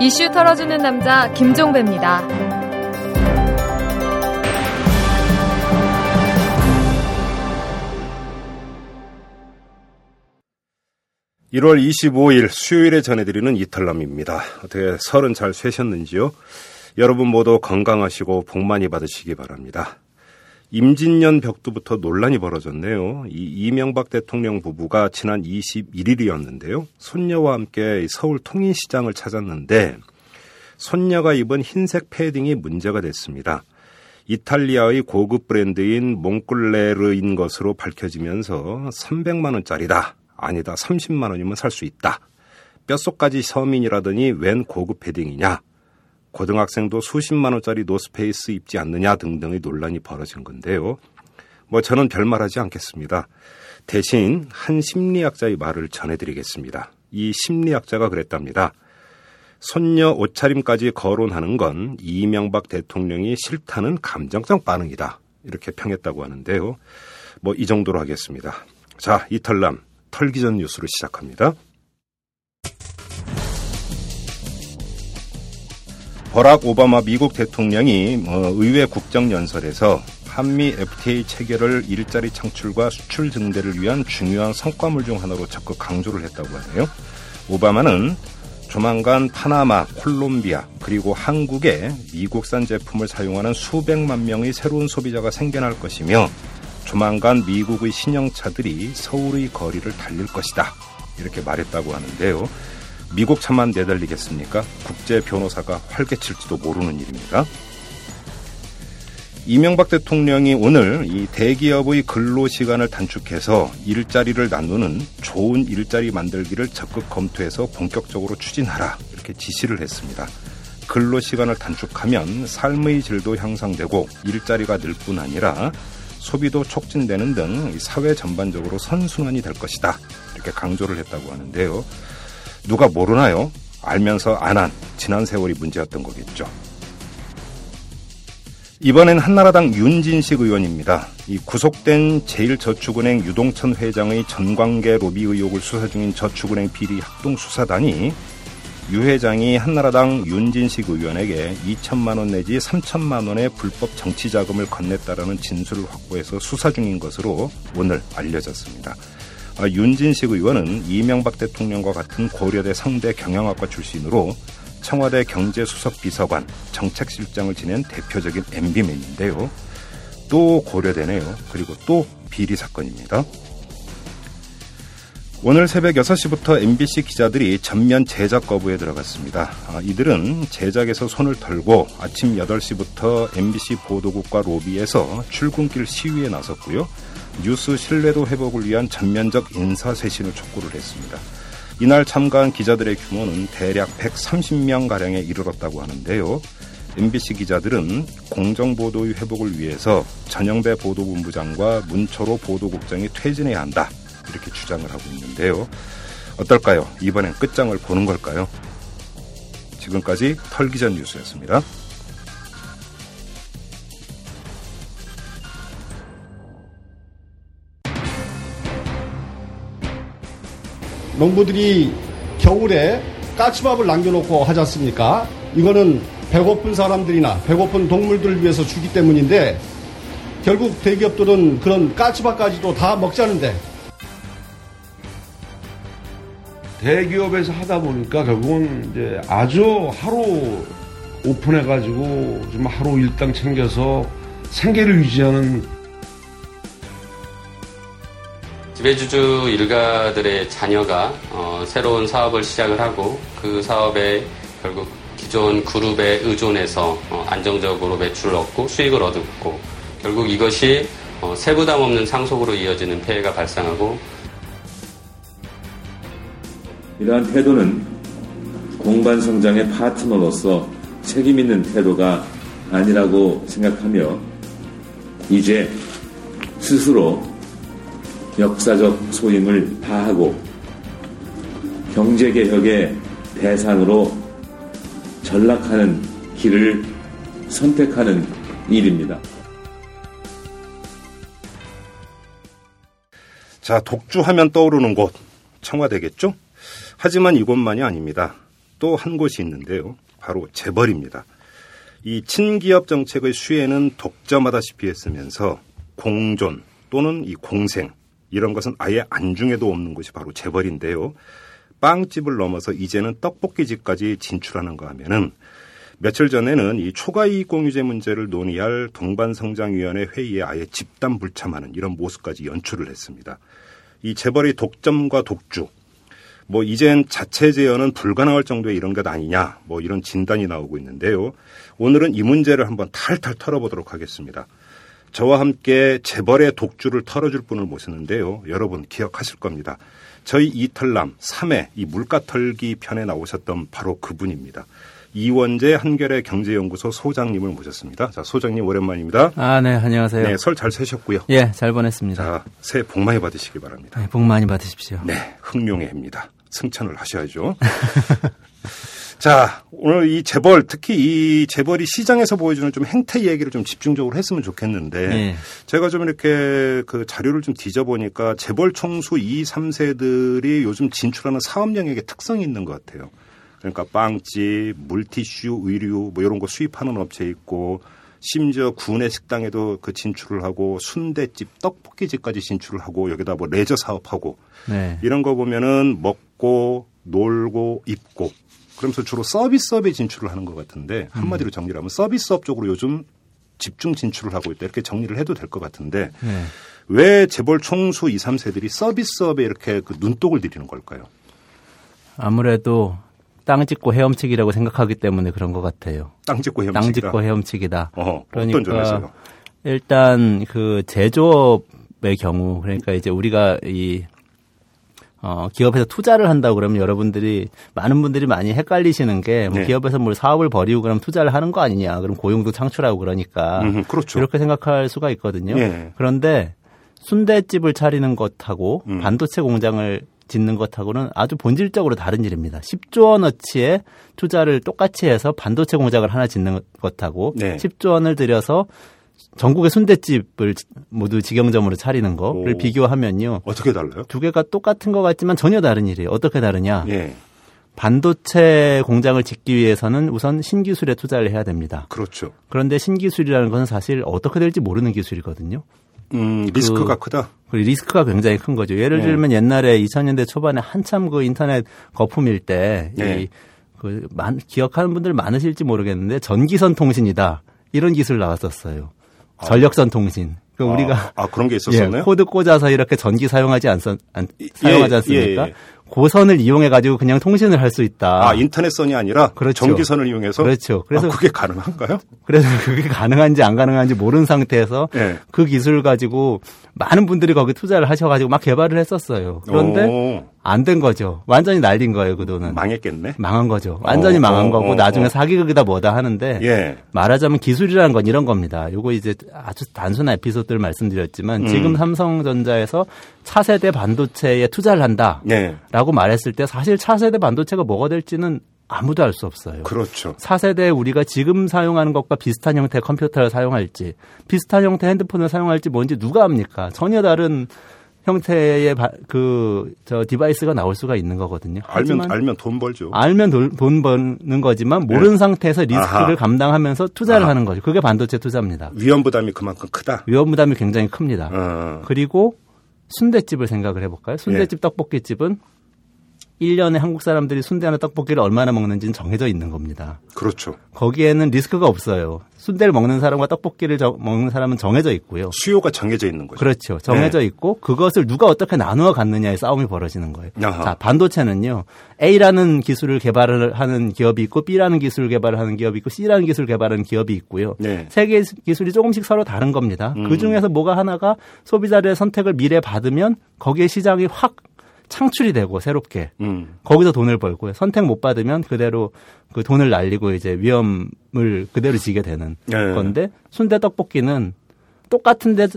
이슈 털어주는 남자 김종배입니다. 1월 25일 수요일에 전해드리는 이탈남입니다. 어떻게 설은 잘 쇠셨는지요? 여러분 모두 건강하시고 복 많이 받으시기 바랍니다. 임진년 벽두부터 논란이 벌어졌네요. 이 이명박 대통령 부부가 지난 21일이었는데요. 손녀와 함께 서울 통인시장을 찾았는데 손녀가 입은 흰색 패딩이 문제가 됐습니다. 이탈리아의 고급 브랜드인 몽클레르인 것으로 밝혀지면서 300만 원짜리다. 아니다. 30만 원이면 살 수 있다. 뼛속까지 서민이라더니 웬 고급 패딩이냐. 고등학생도 수십만 원짜리 노스페이스 입지 않느냐 등등의 논란이 벌어진 건데요. 뭐 저는 별말하지 않겠습니다. 대신 한 심리학자의 말을 전해드리겠습니다. 이 심리학자가 그랬답니다. 손녀 옷차림까지 거론하는 건 이명박 대통령이 싫다는 감정적 반응이다. 이렇게 평했다고 하는데요. 뭐 이 정도로 하겠습니다. 자, 이털남 털기 전 뉴스로 시작합니다. 버락 오바마 미국 대통령이 어, 의회 국정연설에서 한미 FTA 체결을 일자리 창출과 수출 증대를 위한 중요한 성과물 중 하나로 적극 강조를 했다고 하네요. 오바마는 조만간 파나마, 콜롬비아, 그리고 한국에 미국산 제품을 사용하는 수백만 명의 새로운 소비자가 생겨날 것이며 조만간 미국의 신형차들이 서울의 거리를 달릴 것이다. 이렇게 말했다고 하는데요. 미국 차만 내달리겠습니까? 국제 변호사가 활개칠지도 모르는 일입니다. 이명박 대통령이 오늘 이 대기업의 근로 시간을 단축해서 일자리를 나누는 좋은 일자리 만들기를 적극 검토해서 본격적으로 추진하라 이렇게 지시를 했습니다. 근로 시간을 단축하면 삶의 질도 향상되고 일자리가 늘 뿐 아니라 소비도 촉진되는 등 사회 전반적으로 선순환이 될 것이다. 이렇게 강조를 했다고 하는데요. 누가 모르나요? 알면서 안 한 지난 세월이 문제였던 거겠죠. 이번엔 한나라당 윤진식 의원입니다. 이 구속된 제일저축은행 유동천 회장의 전관계 로비 의혹을 수사 중인 저축은행 비리 합동 수사단이 유 회장이 한나라당 윤진식 의원에게 2천만 원 내지 3천만 원의 불법 정치 자금을 건넸다라는 진술을 확보해서 수사 중인 것으로 오늘 알려졌습니다. 아, 윤진식 의원은 이명박 대통령과 같은 고려대 상대 경영학과 출신으로 청와대 경제수석 비서관 정책실장을 지낸 대표적인 MB맨인데요. 또 고려대네요. 그리고 또 비리 사건입니다. 오늘 새벽 6시부터 MBC 기자들이 전면 제작 거부에 들어갔습니다. 아, 이들은 제작에서 손을 털고 아침 8시부터 MBC 보도국과 로비에서 출근길 시위에 나섰고요. 뉴스 신뢰도 회복을 위한 전면적 인사 쇄신을 촉구를 했습니다. 이날 참가한 기자들의 규모는 대략 130명가량에 이르렀다고 하는데요. MBC 기자들은 공정보도의 회복을 위해서 전영배 보도본부장과 문초로 보도국장이 퇴진해야 한다. 이렇게 주장을 하고 있는데요. 어떨까요? 이번엔 끝장을 보는 걸까요? 지금까지 털기전 뉴스였습니다. 농부들이 겨울에 까치밥을 남겨놓고 하지 않습니까? 이거는 배고픈 사람들이나 배고픈 동물들을 위해서 주기 때문인데 결국 대기업들은 그런 까치밥까지도 다 먹자는데 대기업에서 하다 보니까 결국은 이제 아주 하루 오픈해가지고 좀 하루 일당 챙겨서 생계를 유지하는 지배주주 일가들의 자녀가 어, 새로운 사업을 시작을 하고 그 사업에 결국 기존 그룹에 의존해서 어, 안정적으로 매출을 얻고 수익을 얻고 결국 이것이 어, 세부담 없는 상속으로 이어지는 폐해가 발생하고 이러한 태도는 공간 성장의 파트너로서 책임 있는 태도가 아니라고 생각하며 이제 스스로 역사적 소임을 다하고 경제개혁의 대상으로 전락하는 길을 선택하는 일입니다. 자, 독주하면 떠오르는 곳 청와대겠죠? 하지만 이곳만이 아닙니다. 또 한 곳이 있는데요. 바로 재벌입니다. 이 친기업 정책의 수혜는 독점하다시피 했으면서 공존 또는 이 공생 이런 것은 아예 안중에도 없는 것이 바로 재벌인데요. 빵집을 넘어서 이제는 떡볶이집까지 진출하는가 하면은 며칠 전에는 이 초과이익 공유제 문제를 논의할 동반성장위원회 회의에 아예 집단 불참하는 이런 모습까지 연출을 했습니다. 이 재벌의 독점과 독주, 뭐 이젠 자체 제어는 불가능할 정도의 이런 것 아니냐, 뭐 이런 진단이 나오고 있는데요. 오늘은 이 문제를 한번 탈탈 털어보도록 하겠습니다. 저와 함께 재벌의 독주를 털어줄 분을 모셨는데요. 여러분 기억하실 겁니다. 저희 이털남 3회 이 물가 털기 편에 나오셨던 바로 그분입니다. 이원재 한결의 경제연구소 소장님을 모셨습니다. 자, 소장님 오랜만입니다. 아, 네, 안녕하세요. 네, 설잘 새셨고요. 예, 잘 보냈습니다. 자, 새해 복 많이 받으시기 바랍니다. 네, 복 많이 받으십시오. 네, 흥룡의 해입니다. 승천을 하셔야죠. 자, 오늘 이 재벌, 특히 이 재벌이 시장에서 보여주는 좀 행태 얘기를 좀 집중적으로 했으면 좋겠는데, 네. 제가 좀 이렇게 그 자료를 좀 뒤져보니까 재벌 총수 2, 3세들이 요즘 진출하는 사업 영역에 특성이 있는 것 같아요. 그러니까 빵집, 물티슈, 의류 뭐 이런 거 수입하는 업체 있고, 심지어 구내 식당에도 그 진출을 하고 순대집, 떡볶이집까지 진출을 하고 여기다 뭐 레저 사업하고 네. 이런 거 보면은 먹고 놀고 입고 그러면서 주로 서비스업에 진출을 하는 것 같은데 한마디로 정리를 하면 서비스업 쪽으로 요즘 집중 진출을 하고 있다 이렇게 정리를 해도 될 것 같은데 네. 왜 재벌 총수 2, 3세들이 서비스업에 이렇게 그 눈독을 들이는 걸까요? 아무래도 땅 짓고 헤엄치기라고 생각하기 때문에 그런 것 같아요. 땅 짓고 헤엄치기다. 땅 짓고 헤엄치기다. 어, 그러니까? 일단 그 제조업의 경우 그러니까 이제 우리가 이 어, 기업에서 투자를 한다고 그러면 여러분들이 많은 분들이 많이 헷갈리시는 게 뭐 네. 기업에서 뭘 사업을 벌이고 그럼 투자를 하는 거 아니냐. 그럼 고용도 창출하고 그러니까 음, 그렇죠. 이렇게 생각할 수가 있거든요. 예. 그런데 순대집을 차리는 것하고 음. 반도체 공장을 짓는 것하고는 아주 본질적으로 다른 일입니다. 10조 원어치의 투자를 똑같이 해서 반도체 공장을 하나 짓는 것하고 네. 10조 원을 들여서 전국의 순대집을 모두 직영점으로 차리는 거를 오. 비교하면요. 어떻게 달라요? 두 개가 똑같은 것 같지만 전혀 다른 일이에요. 어떻게 다르냐? 예, 반도체 공장을 짓기 위해서는 우선 신기술에 투자를 해야 됩니다. 그렇죠. 그런데 신기술이라는 것은 사실 어떻게 될지 모르는 기술이거든요. 음, 리스크가 크다. 그리고 리스크가 굉장히 큰 거죠. 예를 네. 들면 옛날에 2000년대 초반에 한참 그 인터넷 거품일 때, 네. 이, 그, 많, 기억하는 분들 많으실지 모르겠는데, 전기선 통신이다. 이런 기술 나왔었어요. 전력선 통신. 그 아, 우리가 아, 그런 게 예, 있었었나요? 코드 꽂아서 이렇게 전기 사용하지 않, 안, 사용하지 않습니까? 예, 예. 그 선을 이용해 가지고 그냥 통신을 할 수 있다. 아, 인터넷선이 아니라 그렇죠. 전기선을 이용해서 그렇죠. 그래서 아, 그게 가능한가요? 그래서 그게 가능한지 안 가능한지 모르는 상태에서 네. 그 기술을 가지고 많은 분들이 거기 투자를 하셔가지고 막 개발을 했었어요. 그런데 오, 안 된 거죠. 완전히 날린 거예요, 그 돈은. 망했겠네. 망한 거죠. 완전히 어, 망한 어, 거고 어, 나중에 어. 사기극이다 뭐다 하는데 예. 말하자면 기술이라는 건 이런 겁니다. 요거 이제 아주 단순한 에피소드를 말씀드렸지만 음. 지금 삼성전자에서 차세대 반도체에 투자를 한다라고 예. 말했을 때 사실 차세대 반도체가 뭐가 될지는 아무도 알 수 없어요. 그렇죠. 4세대 우리가 지금 사용하는 것과 비슷한 형태의 컴퓨터를 사용할지, 비슷한 형태의 핸드폰을 사용할지 뭔지 누가 압니까? 전혀 다른 형태의 바- 그, 저 device가 나올 수가 있는 거거든요. 알면 알면 돈 벌죠. 알면 돈, 돈 버는 거지만 모르는 상태에서 리스크를 네. 아하. 감당하면서 투자를 아하. 하는 거죠. 그게 반도체 투자입니다. 위험 부담이 그만큼 크다. 위험 부담이 굉장히 큽니다. 어. 그리고 순대집을 생각을 해볼까요? 네. 순대집 떡볶이집은 1년에 한국 사람들이 순대나 떡볶이를 얼마나 먹는지는 정해져 있는 겁니다. 그렇죠. 거기에는 리스크가 없어요. 순대를 먹는 사람과 떡볶이를 저- 먹는 사람은 정해져 있고요. 수요가 정해져 있는 거죠. 그렇죠. 정해져 네. 있고 그것을 누가 어떻게 나누어 갖느냐의 싸움이 벌어지는 거예요. 아하. 자, 반도체는요. A라는 기술을 개발을 하는 기업이 있고 B라는 기술을 개발을 하는 기업이 있고 C라는 기술을 개발하는 기업이 있고요. 네. 세 개의 기술이 조금씩 서로 다른 겁니다. 음. 그 중에서 뭐가 하나가 소비자들의 선택을 미래 받으면 거기에 시장이 확 창출이 되고 새롭게 음. 거기서 돈을 벌고요. 선택 못 받으면 그대로 그 돈을 날리고 이제 위험을 그대로 지게 되는 네. 건데 순대 떡볶이는 똑같은데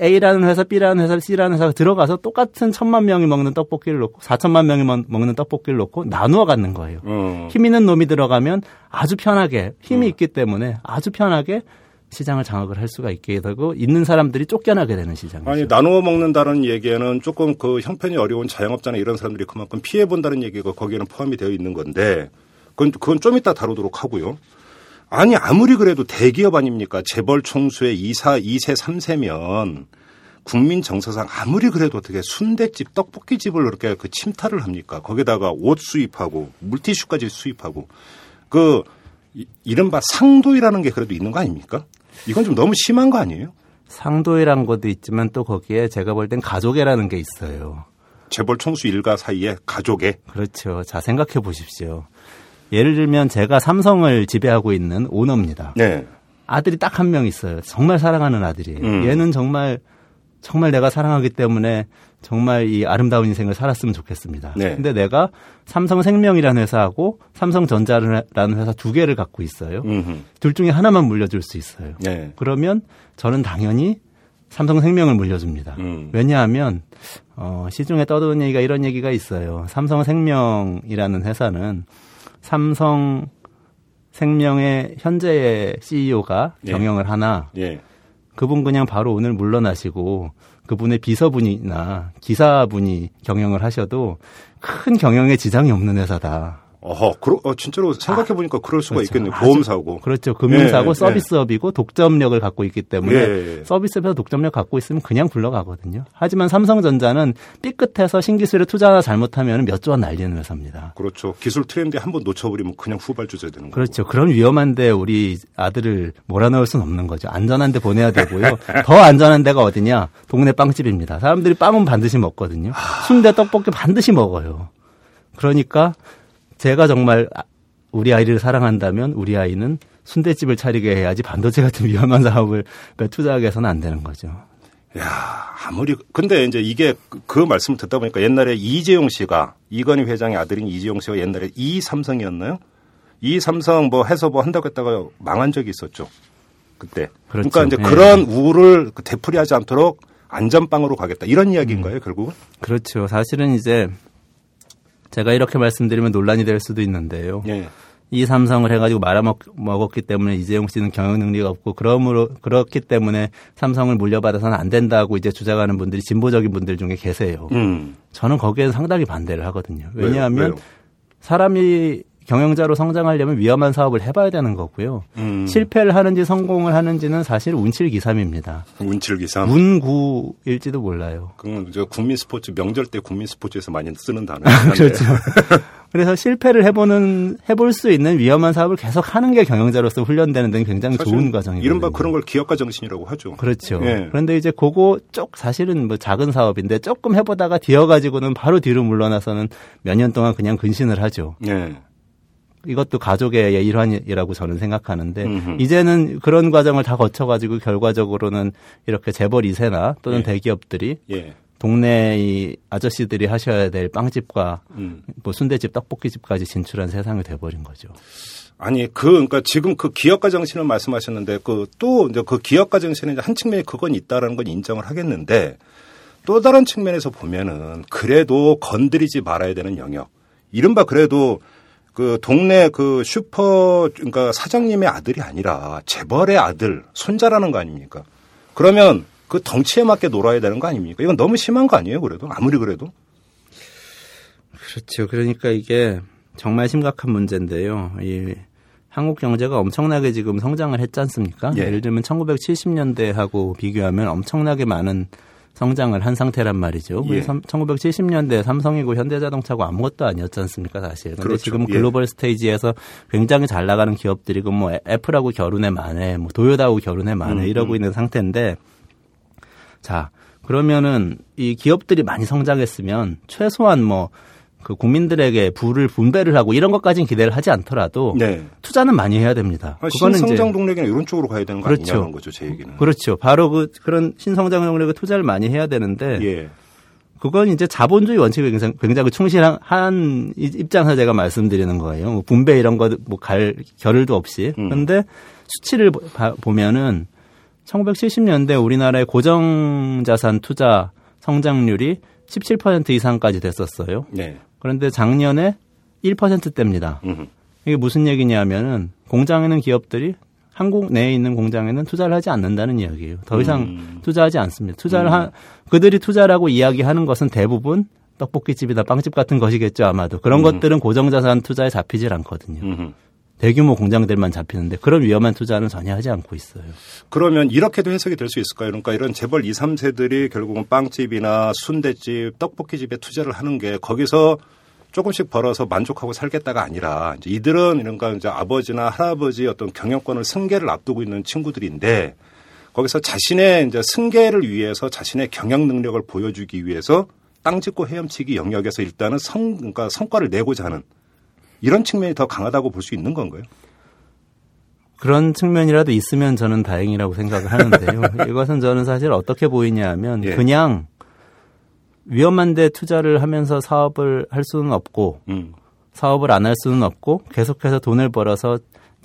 A라는 회사, B라는 회사, C라는 회사가 들어가서 똑같은 천만 명이 먹는 떡볶이를 놓고 4천만 명이 먹- 먹는 떡볶이를 놓고 나누어 갖는 거예요. 어. 힘 있는 놈이 들어가면 아주 편하게 힘이 있기 때문에 아주 편하게 시장을 장악을 할 수가 있게 되고 있는 사람들이 쫓겨나게 되는 시장이죠. 아니 나누어 먹는다는 얘기에는 조금 그 형편이 어려운 자영업자나 이런 사람들이 그만큼 피해 본다는 얘기가 거기에는 포함이 되어 있는 건데 그건 그건 좀 이따 다루도록 하고요. 아니 아무리 그래도 대기업 아닙니까 재벌 총수의 2사 2세 3세면 국민 정서상 아무리 그래도 어떻게 순대집 떡볶이집을 그렇게 그 침탈을 합니까? 거기다가 옷 수입하고 물티슈까지 수입하고 그 이- 이른바 상도이라는 게 그래도 있는 거 아닙니까? 이건 좀 너무 심한 거 아니에요? 상도이란 것도 있지만 또 거기에 제가 볼 땐 가족애라는 게 있어요. 재벌 총수 일가 사이에 가족에 그렇죠. 자, 생각해 보십시오. 예를 들면 제가 삼성을 지배하고 있는 오너입니다. 네. 아들이 딱 한 명 있어요. 정말 사랑하는 아들이. 음. 얘는 정말 정말 내가 사랑하기 때문에 정말 이 아름다운 인생을 살았으면 좋겠습니다. 네. 근데 내가 삼성생명이라는 회사하고 삼성전자라는 회사 두 개를 갖고 있어요. 음흠. 둘 중에 하나만 물려줄 수 있어요. 네. 그러면 저는 당연히 삼성생명을 물려줍니다. 음. 왜냐하면 어, 시중에 떠도는 얘기가 이런 얘기가 있어요. 삼성생명이라는 회사는 삼성 생명의 현재의 CEO가 예. 경영을 하나 예. 그분 그냥 바로 오늘 물러나시고 그분의 비서분이나 기사분이 경영을 하셔도 큰 경영에 지장이 없는 회사다. 어허, 그러, 어, 진짜로 생각해보니까 그럴 수가 그렇죠. 있겠네요. 보험사고. 그렇죠. 금융사고 예, 예. 서비스업이고 독점력을 갖고 있기 때문에 예, 예. 서비스업에서 독점력 갖고 있으면 그냥 굴러가거든요. 하지만 삼성전자는 삐끗해서 신기술에 투자 하나 잘못하면 몇조 원 날리는 회사입니다. 그렇죠. 기술 트렌드에 한 번 놓쳐버리면 그냥 후발주자 되는 거죠. 그렇죠. 그런 위험한데 우리 아들을 몰아넣을 수는 없는 거죠. 안전한 데 보내야 되고요. 더 안전한 데가 어디냐? 동네 빵집입니다. 사람들이 빵은 반드시 먹거든요. 순대 떡볶이 반드시 먹어요. 그러니까 제가 정말 아- 우리 아이를 사랑한다면 우리 아이는 순대집을 차리게 해야지 반도체 같은 위험한 사업을 투자하게 해서는 안 되는 거죠. 야 아무리, 근데 이제 이게 그, 그 말씀을 듣다 보니까 옛날에 이재용 씨가, 이건희 회장의 아들인 이재용 씨가 옛날에 이 삼성이었나요? 이 삼성 뭐 해서 뭐 한다고 했다가 망한 적이 있었죠. 그때. 그렇죠. 러니까 이제 예. 그런 우를 그 되풀이하지 않도록 안전빵으로 가겠다. 이런 이야기인가요, 결국은? 그렇죠. 사실은 이제 제가 이렇게 말씀드리면 논란이 될 수도 있는데요. 예. 이 삼성을 해가지고 말아먹었기 때문에 이재용 씨는 경영 능력이 없고 그러므로 그렇기 때문에 삼성을 물려받아서는 안 된다고 이제 주장하는 분들이 진보적인 분들 중에 계세요. 음. 저는 거기에 상당히 반대를 하거든요. 왜요? 왜냐하면 왜요? 사람이 경영자로 성장하려면 위험한 사업을 해봐야 되는 거고요. 음. 실패를 하는지 성공을 하는지는 사실 운칠기삼입니다. 운칠기삼. 운구일지도 몰라요. 그건 저 국민 스포츠 명절 때 국민 스포츠에서 많이 쓰는 단어. 그렇죠. 그래서 실패를 해보는 해볼 수 있는 위험한 사업을 계속 하는 게 경영자로서 훈련되는 데는 굉장히 좋은 과정이거든요. 이른바 그런 걸 기업가 정신이라고 하죠. 그렇죠. 예. 그런데 이제 그거 쪽 사실은 뭐 작은 사업인데 조금 해보다가 뒤어가지고는 바로 뒤로 물러나서는 몇 년 동안 그냥 근신을 하죠. 예. 이것도 가족의 일환이라고 저는 생각하는데 음흠. 이제는 그런 과정을 다 거쳐가지고 결과적으로는 이렇게 재벌 2세나 또는 예. 대기업들이 예. 동네 이 아저씨들이 하셔야 될 빵집과 음. 뭐 순대집, 떡볶이집까지 진출한 세상이 돼버린 거죠. 아니 그 그러니까 지금 그 기업가 정신을 말씀하셨는데 그 또 이제 그 기업가 정신은 이제 한 측면에 그건 있다라는 건 인정을 하겠는데 또 다른 측면에서 보면은 그래도 건드리지 말아야 되는 영역. 이른바 그래도 그 동네 그 슈퍼 그러니까 사장님의 아들이 아니라 재벌의 아들 손자라는 거 아닙니까? 그러면 그 덩치에 맞게 놀아야 되는 거 아닙니까? 이건 너무 심한 거 아니에요? 그래도 아무리 그래도 그렇죠. 그러니까 이게 정말 심각한 문제인데요. 이 한국 경제가 엄청나게 지금 성장을 했지 않습니까? 예. 예를 들면 1970년대하고 비교하면 엄청나게 많은 성장을 한 상태란 말이죠. 예. 1970년대 삼성이고 현대자동차고 아무것도 아니었지 않습니까, 사실. 근데 그렇죠. 지금 예. 글로벌 스테이지에서 굉장히 잘 나가는 기업들이고 뭐 애플하고 결혼해 만해, 뭐 도요다하고 결혼해 만해 음, 이러고 음. 있는 상태인데 자, 그러면은 이 기업들이 많이 성장했으면 최소한 뭐 그 국민들에게 부를 분배를 하고 이런 것까지는 기대를 하지 않더라도 네. 투자는 많이 해야 됩니다. 아, 그거는 신성장 동력이나 이런 쪽으로 가야 되는 거 그렇죠. 아니냐는 거죠, 제 얘기는. 그렇죠. 바로 그 그런 신성장 동력에 투자를 많이 해야 되는데 예. 그건 이제 자본주의 원칙에 굉장히, 굉장히 충실한 한 입장에서 제가 말씀드리는 거예요. 뭐 분배 이런 거 뭐갈 겨를도 없이. 음. 그런데 수치를 보면은 1970년대 우리나라의 고정 자산 투자 성장률이 17% 이상까지 됐었어요. 네. 그런데 작년에 1%대입니다. 음흠. 이게 무슨 얘기냐면은 공장에 있는 기업들이 한국 내에 있는 공장에는 투자를 하지 않는다는 이야기예요. 더 이상 음. 투자하지 않습니다. 투자를 음. 하, 그들이 투자라고 이야기하는 것은 대부분 떡볶이집이나 빵집 같은 것이겠죠 아마도 그런 음. 것들은 고정자산 투자에 잡히질 않거든요. 대규모 공장들만 잡히는데 그런 위험한 투자는 전혀 하지 않고 있어요. 그러면 이렇게도 해석이 될 수 있을까요? 그러니까 이런 재벌 2, 3세들이 결국은 빵집이나 순대집, 떡볶이집에 투자를 하는 게 거기서 조금씩 벌어서 만족하고 살겠다가 아니라 이제 이들은 이런가 이제 아버지나 할아버지 어떤 경영권을 승계를 앞두고 있는 친구들인데 거기서 자신의 이제 승계를 위해서 자신의 경영 능력을 보여주기 위해서 땅 짓고 헤엄치기 영역에서 일단은 성 그러니까 성과를 내고자 하는 이런 측면이 더 강하다고 볼 수 있는 건가요? 그런 측면이라도 있으면 저는 다행이라고 생각을 하는데요. 이것은 저는 사실 어떻게 보이냐 하면 예. 그냥 위험한데 투자를 하면서 사업을 할 수는 없고 음. 사업을 안 할 수는 없고 계속해서 돈을 벌어서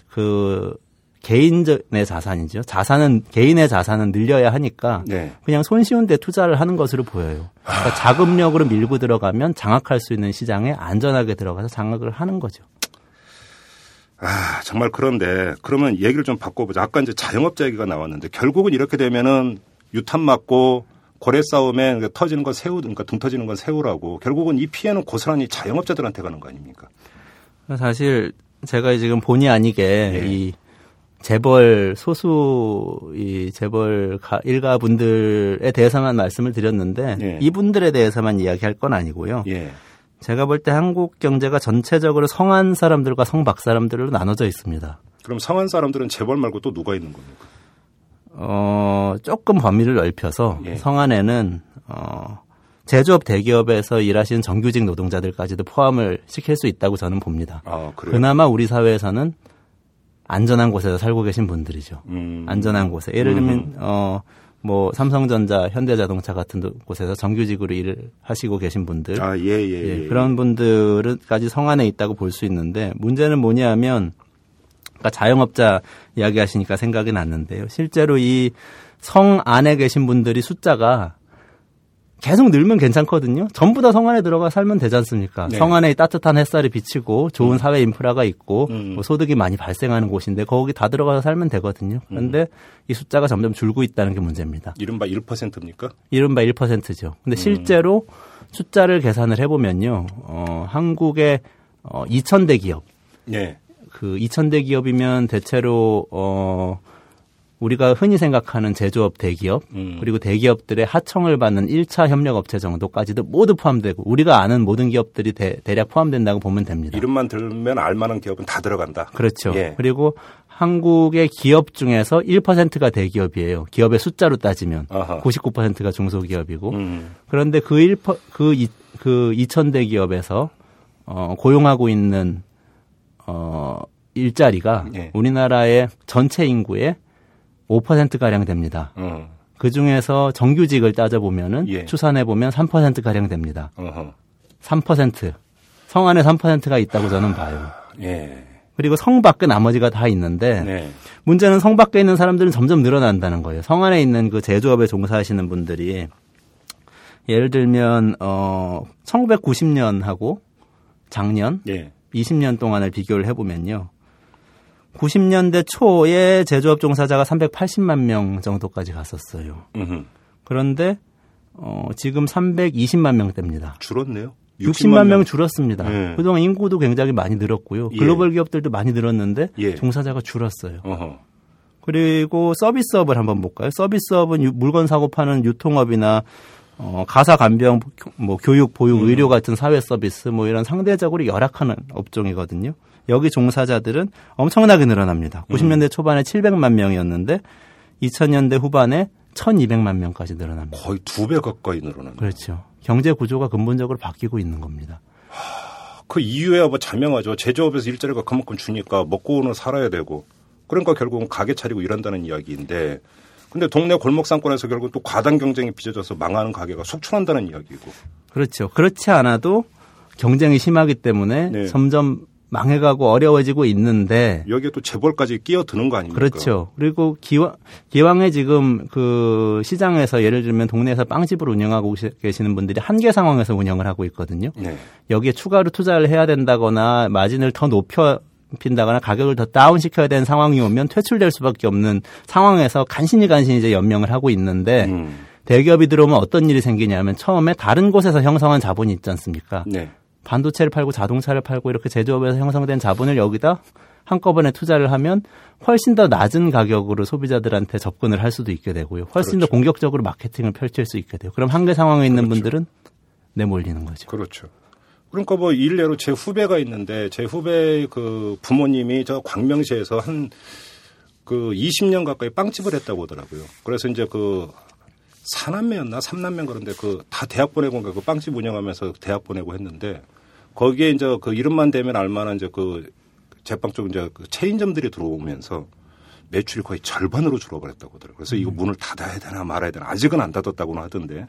그 개인의 자산이죠. 자산은 개인의 자산은 늘려야 하니까 네. 그냥 손쉬운 데 투자를 하는 것으로 보여요. 그러니까 자금력으로 밀고 들어가면 장악할 수 있는 시장에 안전하게 들어가서 장악을 하는 거죠. 아, 정말 그런데 그러면 얘기를 좀 바꿔보자. 아까 이제 자영업자 얘기가 나왔는데 결국은 이렇게 되면은 유탄 맞고 고래 싸움에 터지는 건 새우, 그러니까 등 터지는 건 새우라고 결국은 이 피해는 고스란히 자영업자들한테 가는 거 아닙니까? 사실 제가 지금 본의 아니게 예. 이 재벌 소수 이 재벌 가- 일가 분들에 대해서만 말씀을 드렸는데 예. 이분들에 대해서만 이야기할 건 아니고요. 예. 제가 볼 때 한국 경제가 전체적으로 성한 사람들과 성박 사람들로 나눠져 있습니다. 그럼 성한 사람들은 재벌 말고 또 누가 있는 겁니까? 어, 조금 범위를 넓혀서 예. 성안에는 어, 제조업 대기업에서 일하시는 정규직 노동자들까지도 포함을 시킬 수 있다고 저는 봅니다. 아, 그래요? 그나마 우리 사회에서는 안전한 곳에서 살고 계신 분들이죠. 음. 안전한 곳에. 예를 들면 어, 뭐 삼성전자, 현대자동차 같은 곳에서 정규직으로 일을 하시고 계신 분들 아, 예, 예, 예, 예. 그런 분들은까지 성안에 있다고 볼 수 있는데 문제는 뭐냐면 그러니까 자영업자 이야기하시니까 생각이 났는데요. 실제로 이 성 안에 계신 분들이 숫자가 계속 늘면 괜찮거든요. 전부 다 성 안에 들어가 살면 되지 않습니까? 네. 성 안에 따뜻한 햇살이 비치고 좋은 사회 인프라가 있고 음. 뭐 소득이 많이 발생하는 곳인데 거기 다 들어가서 살면 되거든요. 그런데 음. 이 숫자가 점점 줄고 있다는 게 문제입니다. 이른바 1%입니까? 이른바 1%죠. 근데 실제로 숫자를 계산을 해보면요, 어, 한국의 어, 2,000대 기업, 예. 그 2,000대 기업이면 대체로 어, 우리가 흔히 생각하는 제조업 대기업 음. 그리고 대기업들의 하청을 받는 1차 협력업체 정도까지도 모두 포함되고 우리가 아는 모든 기업들이 대, 략 포함된다고 보면 됩니다. 이름만 들면 알만한 기업은 다 들어간다. 그렇죠. 예. 그리고 한국의 기업 중에서 1%가 대기업이에요. 기업의 숫자로 따지면 아하. 99%가 중소기업이고 음. 그런데 그 1, 그, 이, 그 2,000대 기업에서 어, 고용하고 있는 어, 일자리가 예. 우리나라의 전체 인구의 5%가량 됩니다. 어. 그 중에서 정규직을 따져보면은 예. 추산해보면 3%가량 됩니다. 어허. 3%. 성 안에 3%가 있다고 저는 봐요. 예. 그리고 성 밖에 나머지가 다 있는데 네. 문제는 성 밖에 있는 사람들은 점점 늘어난다는 거예요. 성 안에 있는 그 제조업에 종사하시는 분들이 예를 들면 어 1990년하고 작년 예. 20년 동안을 비교를 해보면요. 90년대 초에 제조업 종사자가 380만 명 정도까지 갔었어요. 음흠. 그런데 어 지금 320만 명대입니다. 줄었네요. 60만 명 줄었습니다. 예. 그동안 인구도 굉장히 많이 늘었고요. 예. 글로벌 기업들도 많이 늘었는데 예. 종사자가 줄었어요. 어허. 그리고 서비스업을 한번 볼까요? 서비스업은 유- 물건 사고 파는 유통업이나 어, 가사 간병, 뭐 교육, 보육, 음. 의료 같은 사회 서비스 뭐 이런 상대적으로 열악한 업종이거든요. 여기 종사자들은 엄청나게 늘어납니다. 음. 90년대 초반에 700만 명이었는데 2000년대 후반에 1200만 명까지 늘어납니다. 거의 두 배 가까이 늘어났네. 그렇죠. 경제 구조가 근본적으로 바뀌고 있는 겁니다. 그 이유야 뭐 자명하죠. 제조업에서 일자리가 그만큼 주니까 먹고는 살아야 되고. 그러니까 결국은 가게 차리고 일한다는 이야기인데. 근데 동네 골목 상권에서 결국 또 과당 경쟁이 빚어져서 망하는 가게가 속출한다는 이야기고. 그렇죠. 그렇지 않아도 경쟁이 심하기 때문에 네. 점점 망해가고 어려워지고 있는데 여기에 또 재벌까지 끼어드는 거 아닙니까? 그렇죠. 그리고 기왕, 기왕에 지금 그 시장에서 예를 들면 동네에서 빵집을 운영하고 계시- 계시는 분들이 한계 상황에서 운영을 하고 있거든요. 네. 여기에 추가로 투자를 해야 된다거나 마진을 더 높여 잡힌다거나 가격을 더 다운 시켜야 되는 상황이 오면 퇴출될 수밖에 없는 상황에서 간신히 간신히 이제 연명을 하고 있는데 음. 대기업이 들어오면 어떤 일이 생기냐면 처음에 다른 곳에서 형성한 자본이 있지 않습니까? 네. 반도체를 팔고 자동차를 팔고 이렇게 제조업에서 형성된 자본을 여기다 한꺼번에 투자를 하면 훨씬 더 낮은 가격으로 소비자들한테 접근을 할 수도 있게 되고요. 훨씬 더 공격적으로 마케팅을 펼칠 수 있게 돼요. 그럼 한계 상황에 있는 분들은 내몰리는 거죠. 그렇죠. 그러니까 뭐 일례로 제 후배가 있는데 제 후배 그 부모님이 저 광명시에서 한 그 20년 가까이 빵집을 했다고 하더라고요. 그래서 이제 그 사남매였나 삼남매 그런데 그 다 대학 보내고 그 빵집 운영하면서 대학 보내고 했는데 거기에 이제 그 이름만 되면 알만한 이제 그 제빵 쪽 이제 그 체인점들이 들어오면서 매출이 거의 절반으로 줄어버렸다고 하더라고요. 그래서 이거 문을 닫아야 되나 말아야 되나 아직은 안 닫았다고는 하던데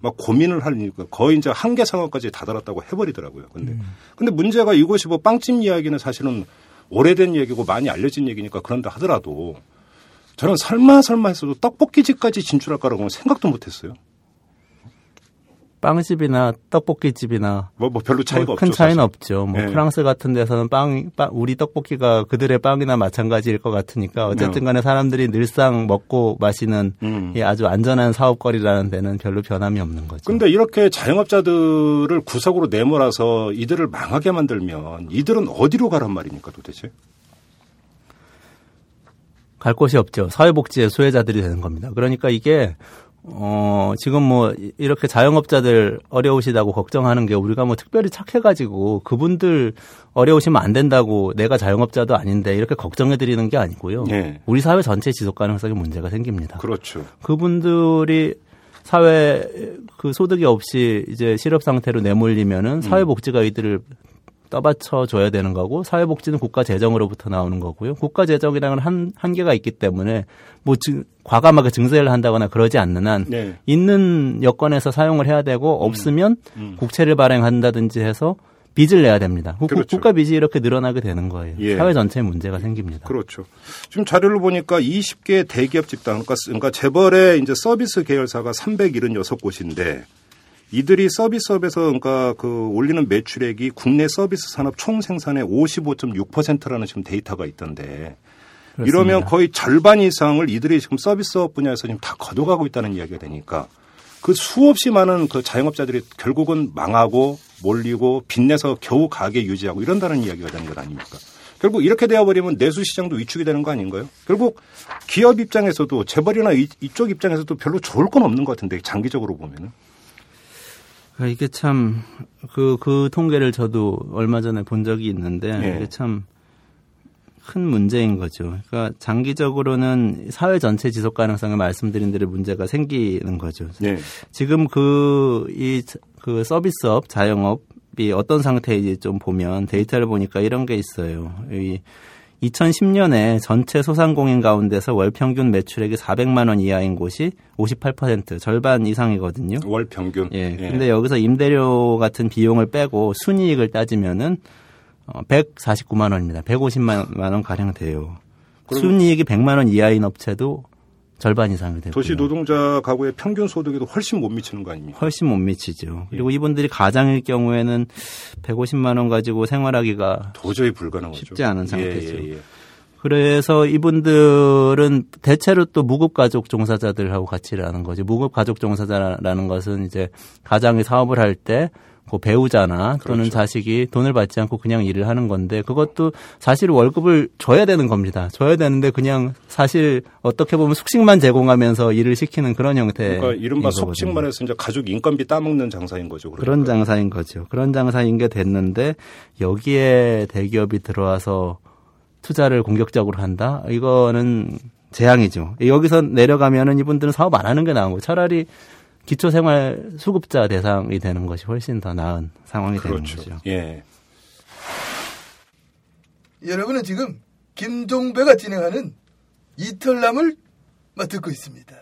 막 고민을 하니까 거의 이제 한계 상황까지 다다랐다고 해버리더라고요. 근데 근데 문제가 이것이 뭐 빵집 이야기는 사실은 오래된 얘기고 많이 알려진 얘기니까 그런다 하더라도 저는 설마 설마 했어도 떡볶이집까지 진출할 거라고는 생각도 못했어요. 빵집이나 떡볶이집이나 뭐, 뭐 별로 차이가 뭐 없죠. 큰 차이는 사실. 없죠. 뭐 네. 프랑스 같은 데서는 빵, 빵 우리 떡볶이가 그들의 빵이나 마찬가지일 것 같으니까 어쨌든 간에 사람들이 늘상 먹고 마시는 네. 음. 이 아주 안전한 사업거리라는 데는 별로 변함이 없는 거죠. 근데 이렇게 자영업자들을 구석으로 내몰아서 이들을 망하게 만들면 이들은 어디로 가란 말입니까 도대체? 갈 곳이 없죠. 사회복지의 수혜자들이 되는 겁니다. 그러니까 이게 어 지금 뭐 이- 이렇게 자영업자들 어려우시다고 걱정하는 게 우리가 뭐 특별히 착해가지고 그분들 어려우시면 안 된다고 내가 자영업자도 아닌데 이렇게 걱정해 드리는 게 아니고요. 네. 우리 사회 전체 지속 가능성에 문제가 생깁니다. 그렇죠. 그분들이 사회 그 소득이 없이 이제 실업 상태로 내몰리면은 사회복지가 이들을 떠받쳐 줘야 되는 거고 사회복지는 국가 재정으로부터 나오는 거고요. 국가 재정이라는 한 한계가 있기 때문에 뭐 증, 과감하게 증세를 한다거나 그러지 않는 한 네. 있는 여건에서 사용을 해야 되고 없으면 국채를 발행한다든지 해서 빚을 내야 됩니다. 국- 그렇죠. 국가 빚이 이렇게 늘어나게 되는 거예요. 예. 사회 전체에 문제가 생깁니다. 그렇죠. 지금 자료를 보니까 20개 대기업 집단, 그러니까, 그러니까 재벌의 이제 서비스 계열사가 376곳인데 이들이 서비스업에서 그러니까 그 올리는 매출액이 국내 서비스 산업 총 생산의 55.6%라는 지금 데이터가 있던데 이러면 거의 절반 이상을 이들이 지금 서비스업 분야에서 지금 다 걷어가고 있다는 이야기가 되니까 그 수없이 많은 그 자영업자들이 결국은 망하고 몰리고 빚내서 겨우 가게 유지하고 이런다는 이야기가 되는 것 아닙니까? 결국 이렇게 되어버리면 내수 시장도 위축이 되는 거 아닌가요? 결국 기업 입장에서도 재벌이나 이, 이쪽 입장에서도 별로 좋을 건 없는 것 같은데 장기적으로 보면은 아, 이게 참, 그, 그 통계를 저도 얼마 전에 본 적이 있는데, 예. 이게 참 큰 문제인 거죠. 그러니까 장기적으로는 사회 전체 지속 가능성에 말씀드린 대로 문제가 생기는 거죠. 네. 지금 그, 이, 그 서비스업, 자영업이 어떤 상태인지 좀 보면 데이터를 보니까 이런 게 있어요. 이 2010년에 전체 소상공인 가운데서 월 평균 매출액이 400만 원 이하인 곳이 58% 절반 이상이거든요. 월 평균. 예. 근데 여기서 임대료 같은 비용을 빼고 순이익을 따지면은 어, 149만 원입니다. 150만 원 가량 돼요. 순이익이 100만 원 이하인 업체도 절반 이상이 되고 도시 노동자 가구의 평균 소득에도 훨씬 못 미치는 거 아닙니까? 훨씬 못 미치죠. 그리고 이분들이 가장일 경우에는 150만 원 가지고 생활하기가 도저히 불가능하죠. 쉽지 않은 상태죠. 예, 예, 예. 그래서 이분들은 대체로 또 무급 가족 종사자들하고 같이 일하는 거죠. 무급 가족 종사자라는 것은 이제 가장이 사업을 할 때 그 배우자나 또는 그렇죠. 자식이 돈을 받지 않고 그냥 일을 하는 건데 그것도 사실 월급을 줘야 되는 겁니다. 줘야 되는데 그냥 사실 어떻게 보면 숙식만 제공하면서 일을 시키는 그런 형태. 그러니까 이른바 속칭 말해서 이제 가족 인건비 따먹는 장사인 거죠. 그러니까. 그런 장사인 거죠. 그런 장사인 게 됐는데 여기에 대기업이 들어와서 투자를 공격적으로 한다? 이거는 재앙이죠. 여기서 내려가면은 이분들은 사업 안 하는 게 나은 거예요. 차라리 기초생활 수급자 대상이 되는 것이 훨씬 더 나은 상황이 되는 그렇죠. 거죠. 예. 여러분은 지금 김종배가 진행하는 이털남을 듣고 있습니다.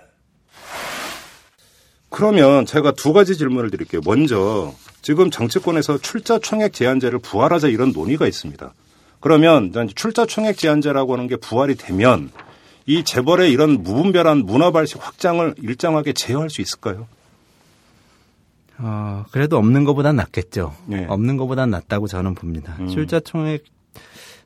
그러면 제가 두 가지 질문을 드릴게요. 먼저 지금 정치권에서 출자 총액 제한제를 부활하자 이런 논의가 있습니다. 그러면 일단 출자 총액 제한제라고 하는 게 부활이 되면 이 재벌의 이런 무분별한 문화 발식 확장을 일정하게 제어할 수 있을까요? 어, 그래도 없는 것보단 낫겠죠. 네. 없는 것보단 낫다고 저는 봅니다. 음. 출자 총액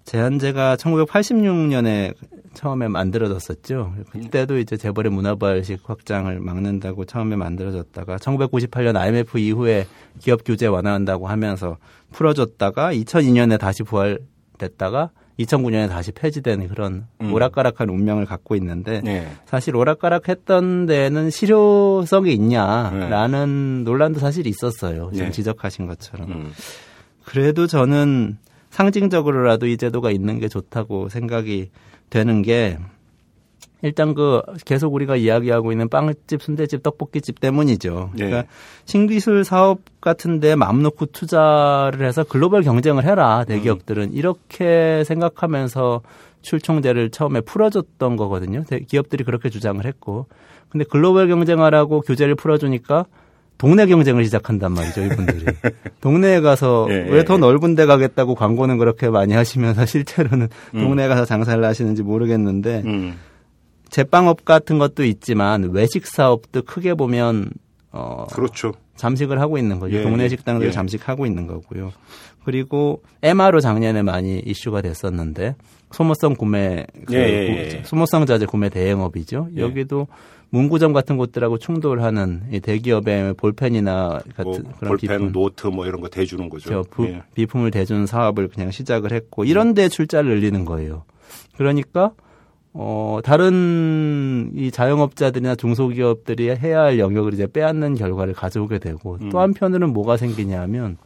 제한제가 1986년에 처음에 만들어졌었죠. 그때도 이제 재벌의 문화발식 확장을 막는다고 처음에 만들어졌다가 1998년 IMF 이후에 기업 규제 완화한다고 하면서 풀어줬다가 2002년에 다시 부활됐다가 2009년에 다시 폐지되는 그런 음. 오락가락한 운명을 갖고 있는데 네. 사실 오락가락했던 데는 실효성이 있냐라는 논란도 사실 있었어요. 지금 네. 지적하신 것처럼. 음. 그래도 저는 상징적으로라도 이 제도가 있는 게 좋다고 생각이 되는 게 일단 그 계속 우리가 이야기하고 있는 빵집, 순대집, 떡볶이집 때문이죠. 예. 그러니까 신기술 사업 같은데 마음 놓고 투자를 해서 글로벌 경쟁을 해라 대기업들은 이렇게 생각하면서 출총제를 처음에 풀어줬던 거거든요. 대- 기업들이 그렇게 주장을 했고, 근데 글로벌 경쟁하라고 규제를 풀어주니까 동네 경쟁을 시작한단 말이죠, 이분들이. 동네에 가서 예, 예, 왜더 예. 넓은 데 가겠다고 광고는 그렇게 많이 하시면서 실제로는 음. 동네에 가서 장사를 하시는지 모르겠는데 음. 제빵업 같은 것도 있지만 외식 사업도 크게 보면 어 그렇죠. 잠식을 하고 있는 거죠. 예, 동네 예, 식당들 예. 잠식하고 있는 거고요. 그리고 MR로 작년에 많이 이슈가 됐었는데 소모성 구매 그 예, 예, 예. 소모성 자재 구매 대행업이죠. 예. 여기도 문구점 같은 곳들하고 충돌하는 이 대기업의 볼펜이나 같은 뭐 그런 볼펜, 비품, 노트 뭐 이런 거 대주는 거죠. 저 부- 예. 비품을 대주는 사업을 그냥 시작을 했고 이런 데 출자를 늘리는 거예요. 그러니까 어 다른 이 자영업자들이나 중소기업들이 해야 할 영역을 이제 빼앗는 결과를 가져오게 되고 음. 또 한편으로는 뭐가 생기냐면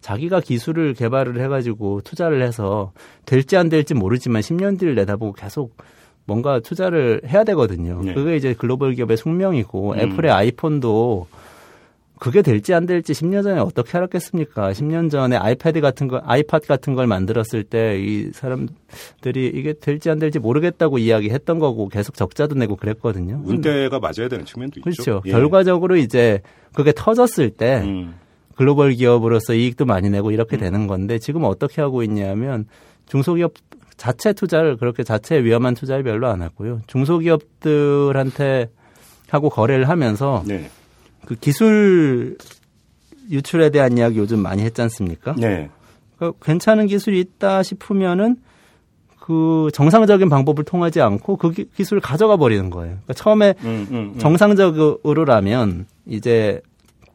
자기가 기술을 개발을 해가지고 투자를 해서 될지 안 될지 모르지만 10년 뒤를 내다보고 계속 뭔가 투자를 해야 되거든요. 네. 그게 이제 글로벌 기업의 숙명이고 음. 애플의 아이폰도 그게 될지 안 될지 10년 전에 어떻게 알았겠습니까? 10년 전에 아이패드 같은 거, 아이팟 같은 걸 만들었을 때 이 사람들이 이게 될지 안 될지 모르겠다고 이야기했던 거고 계속 적자도 내고 그랬거든요. 운대가 맞아야 되는 측면도 있죠. 그렇죠. 예. 결과적으로 이제 그게 터졌을 때 음. 글로벌 기업으로서 이익도 많이 내고 이렇게 되는 건데 지금 어떻게 하고 있냐면 중소기업 자체 투자를 그렇게 자체 위험한 투자를 별로 안 하고요. 중소기업들한테 하고 거래를 하면서 네. 그 기술 유출에 대한 이야기 요즘 많이 했지 않습니까? 네. 그 괜찮은 기술이 있다 싶으면은 그 정상적인 방법을 통하지 않고 그 기- 기술을 가져가 버리는 거예요. 그러니까 처음에 음, 음, 음. 정상적으로라면 이제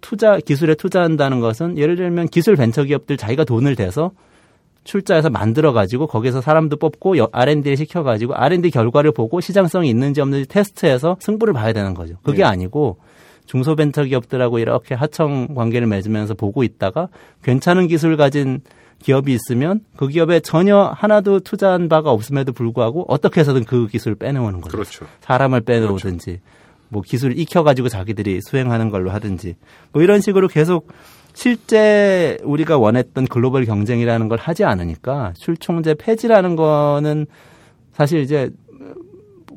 투자 기술에 투자한다는 것은 예를 들면 기술 벤처 기업들 자기가 돈을 대서 출자해서 만들어 가지고 거기서 사람도 뽑고 여- R&D를 시켜 가지고 R&D 결과를 보고 시장성이 있는지 없는지 테스트해서 승부를 봐야 되는 거죠. 그게 네. 아니고 중소벤처 기업들하고 이렇게 하청 관계를 맺으면서 보고 있다가 괜찮은 기술 가진 기업이 있으면 그 기업에 전혀 하나도 투자한 바가 없음에도 불구하고 어떻게 해서든 그 기술을 빼내오는 거죠. 그렇죠. 사람을 빼놓든지 뭐 기술을 익혀가지고 자기들이 수행하는 걸로 하든지 뭐 이런 식으로 계속 실제 우리가 원했던 글로벌 경쟁이라는 걸 하지 않으니까 출총제 폐지라는 거는 사실 이제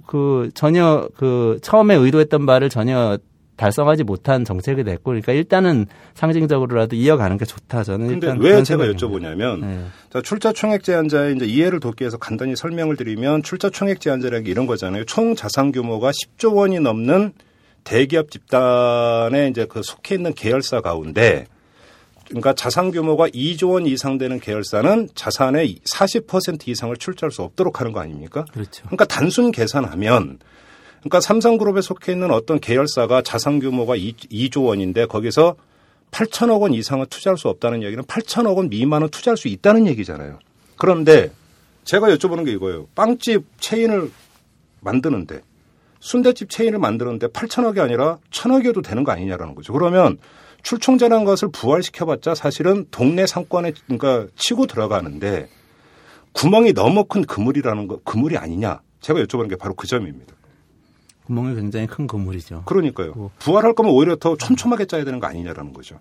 그 전혀 그 처음에 의도했던 바를 전혀 달성하지 못한 정책이 됐고 그러니까 일단은 상징적으로라도 이어가는 게 좋다 저는 근데 일단 왜 제가. 여쭤보냐면 네. 자, 출자 총액 제한자의 이제 이해를 돕기 위해서 간단히 설명을 드리면 출자 총액 제한자라는 게 이런 거잖아요. 총 자산 규모가 10조 원이 넘는 대기업 집단에 이제 그 속해 있는 계열사 가운데 그러니까 자산 규모가 2조 원 이상 되는 계열사는 자산의 40% 이상을 출자할 수 없도록 하는 거 아닙니까? 그렇죠. 그러니까 단순 계산하면 그러니까 삼성그룹에 속해 있는 어떤 계열사가 자산 규모가 2, 조 원인데 거기서 8천억 원 이상은 투자할 수 없다는 얘기는 8천억 원 미만은 투자할 수 있다는 얘기잖아요. 그런데 제가 여쭤보는 게 이거예요. 빵집 체인을 만드는데 순대집 체인을 만드는데 8천억이 아니라 천억이어도 되는 거 아니냐라는 거죠. 그러면 출총제라는 것을 부활시켜봤자 사실은 동네 상권에 그러니까 치고 들어가는데 구멍이 너무 큰 그물이라는 거 그물이 아니냐. 제가 여쭤보는 게 바로 그 점입니다. 구멍이 굉장히 큰 건물이죠. 그러니까요. 부활할 거면 오히려 더 촘촘하게 짜야 되는 거 아니냐라는 거죠.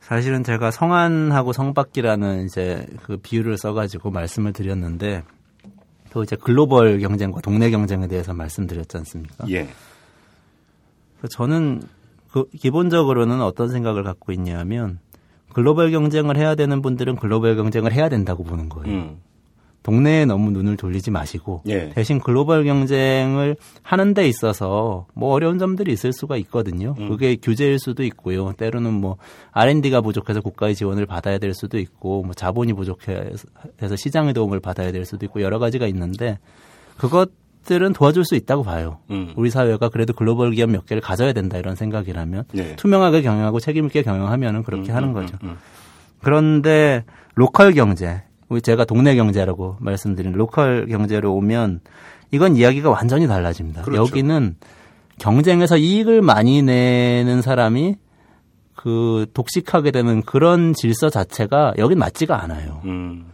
사실은 제가 성안하고 성밖이라는 이제 그 비유를 써가지고 말씀을 드렸는데 또 이제 글로벌 경쟁과 동네 경쟁에 대해서 말씀드렸지 않습니까? 예. 저는 그 기본적으로는 어떤 생각을 갖고 있냐면 글로벌 경쟁을 해야 되는 분들은 글로벌 경쟁을 해야 된다고 보는 거예요. 음. 동네에 너무 눈을 돌리지 마시고 예. 대신 글로벌 경쟁을 하는 데 있어서 뭐 어려운 점들이 있을 수가 있거든요. 음. 그게 규제일 수도 있고요. 때로는 뭐 R&D가 부족해서 국가의 지원을 받아야 될 수도 있고 뭐 자본이 부족해서 시장의 도움을 받아야 될 수도 있고 여러 가지가 있는데 그것들은 도와줄 수 있다고 봐요. 음. 우리 사회가 그래도 글로벌 기업 몇 개를 가져야 된다 이런 생각이라면 예. 투명하게 경영하고 책임 있게 경영하면은 그렇게 음, 하는 음, 거죠. 음, 음. 그런데 local 경제, 우리 제가 동네 경제라고 말씀드린 local 경제로 오면 이건 이야기가 완전히 달라집니다. 그렇죠. 여기는 경쟁에서 이익을 많이 내는 사람이 그 독식하게 되는 그런 질서 자체가 여긴 맞지가 않아요. 음.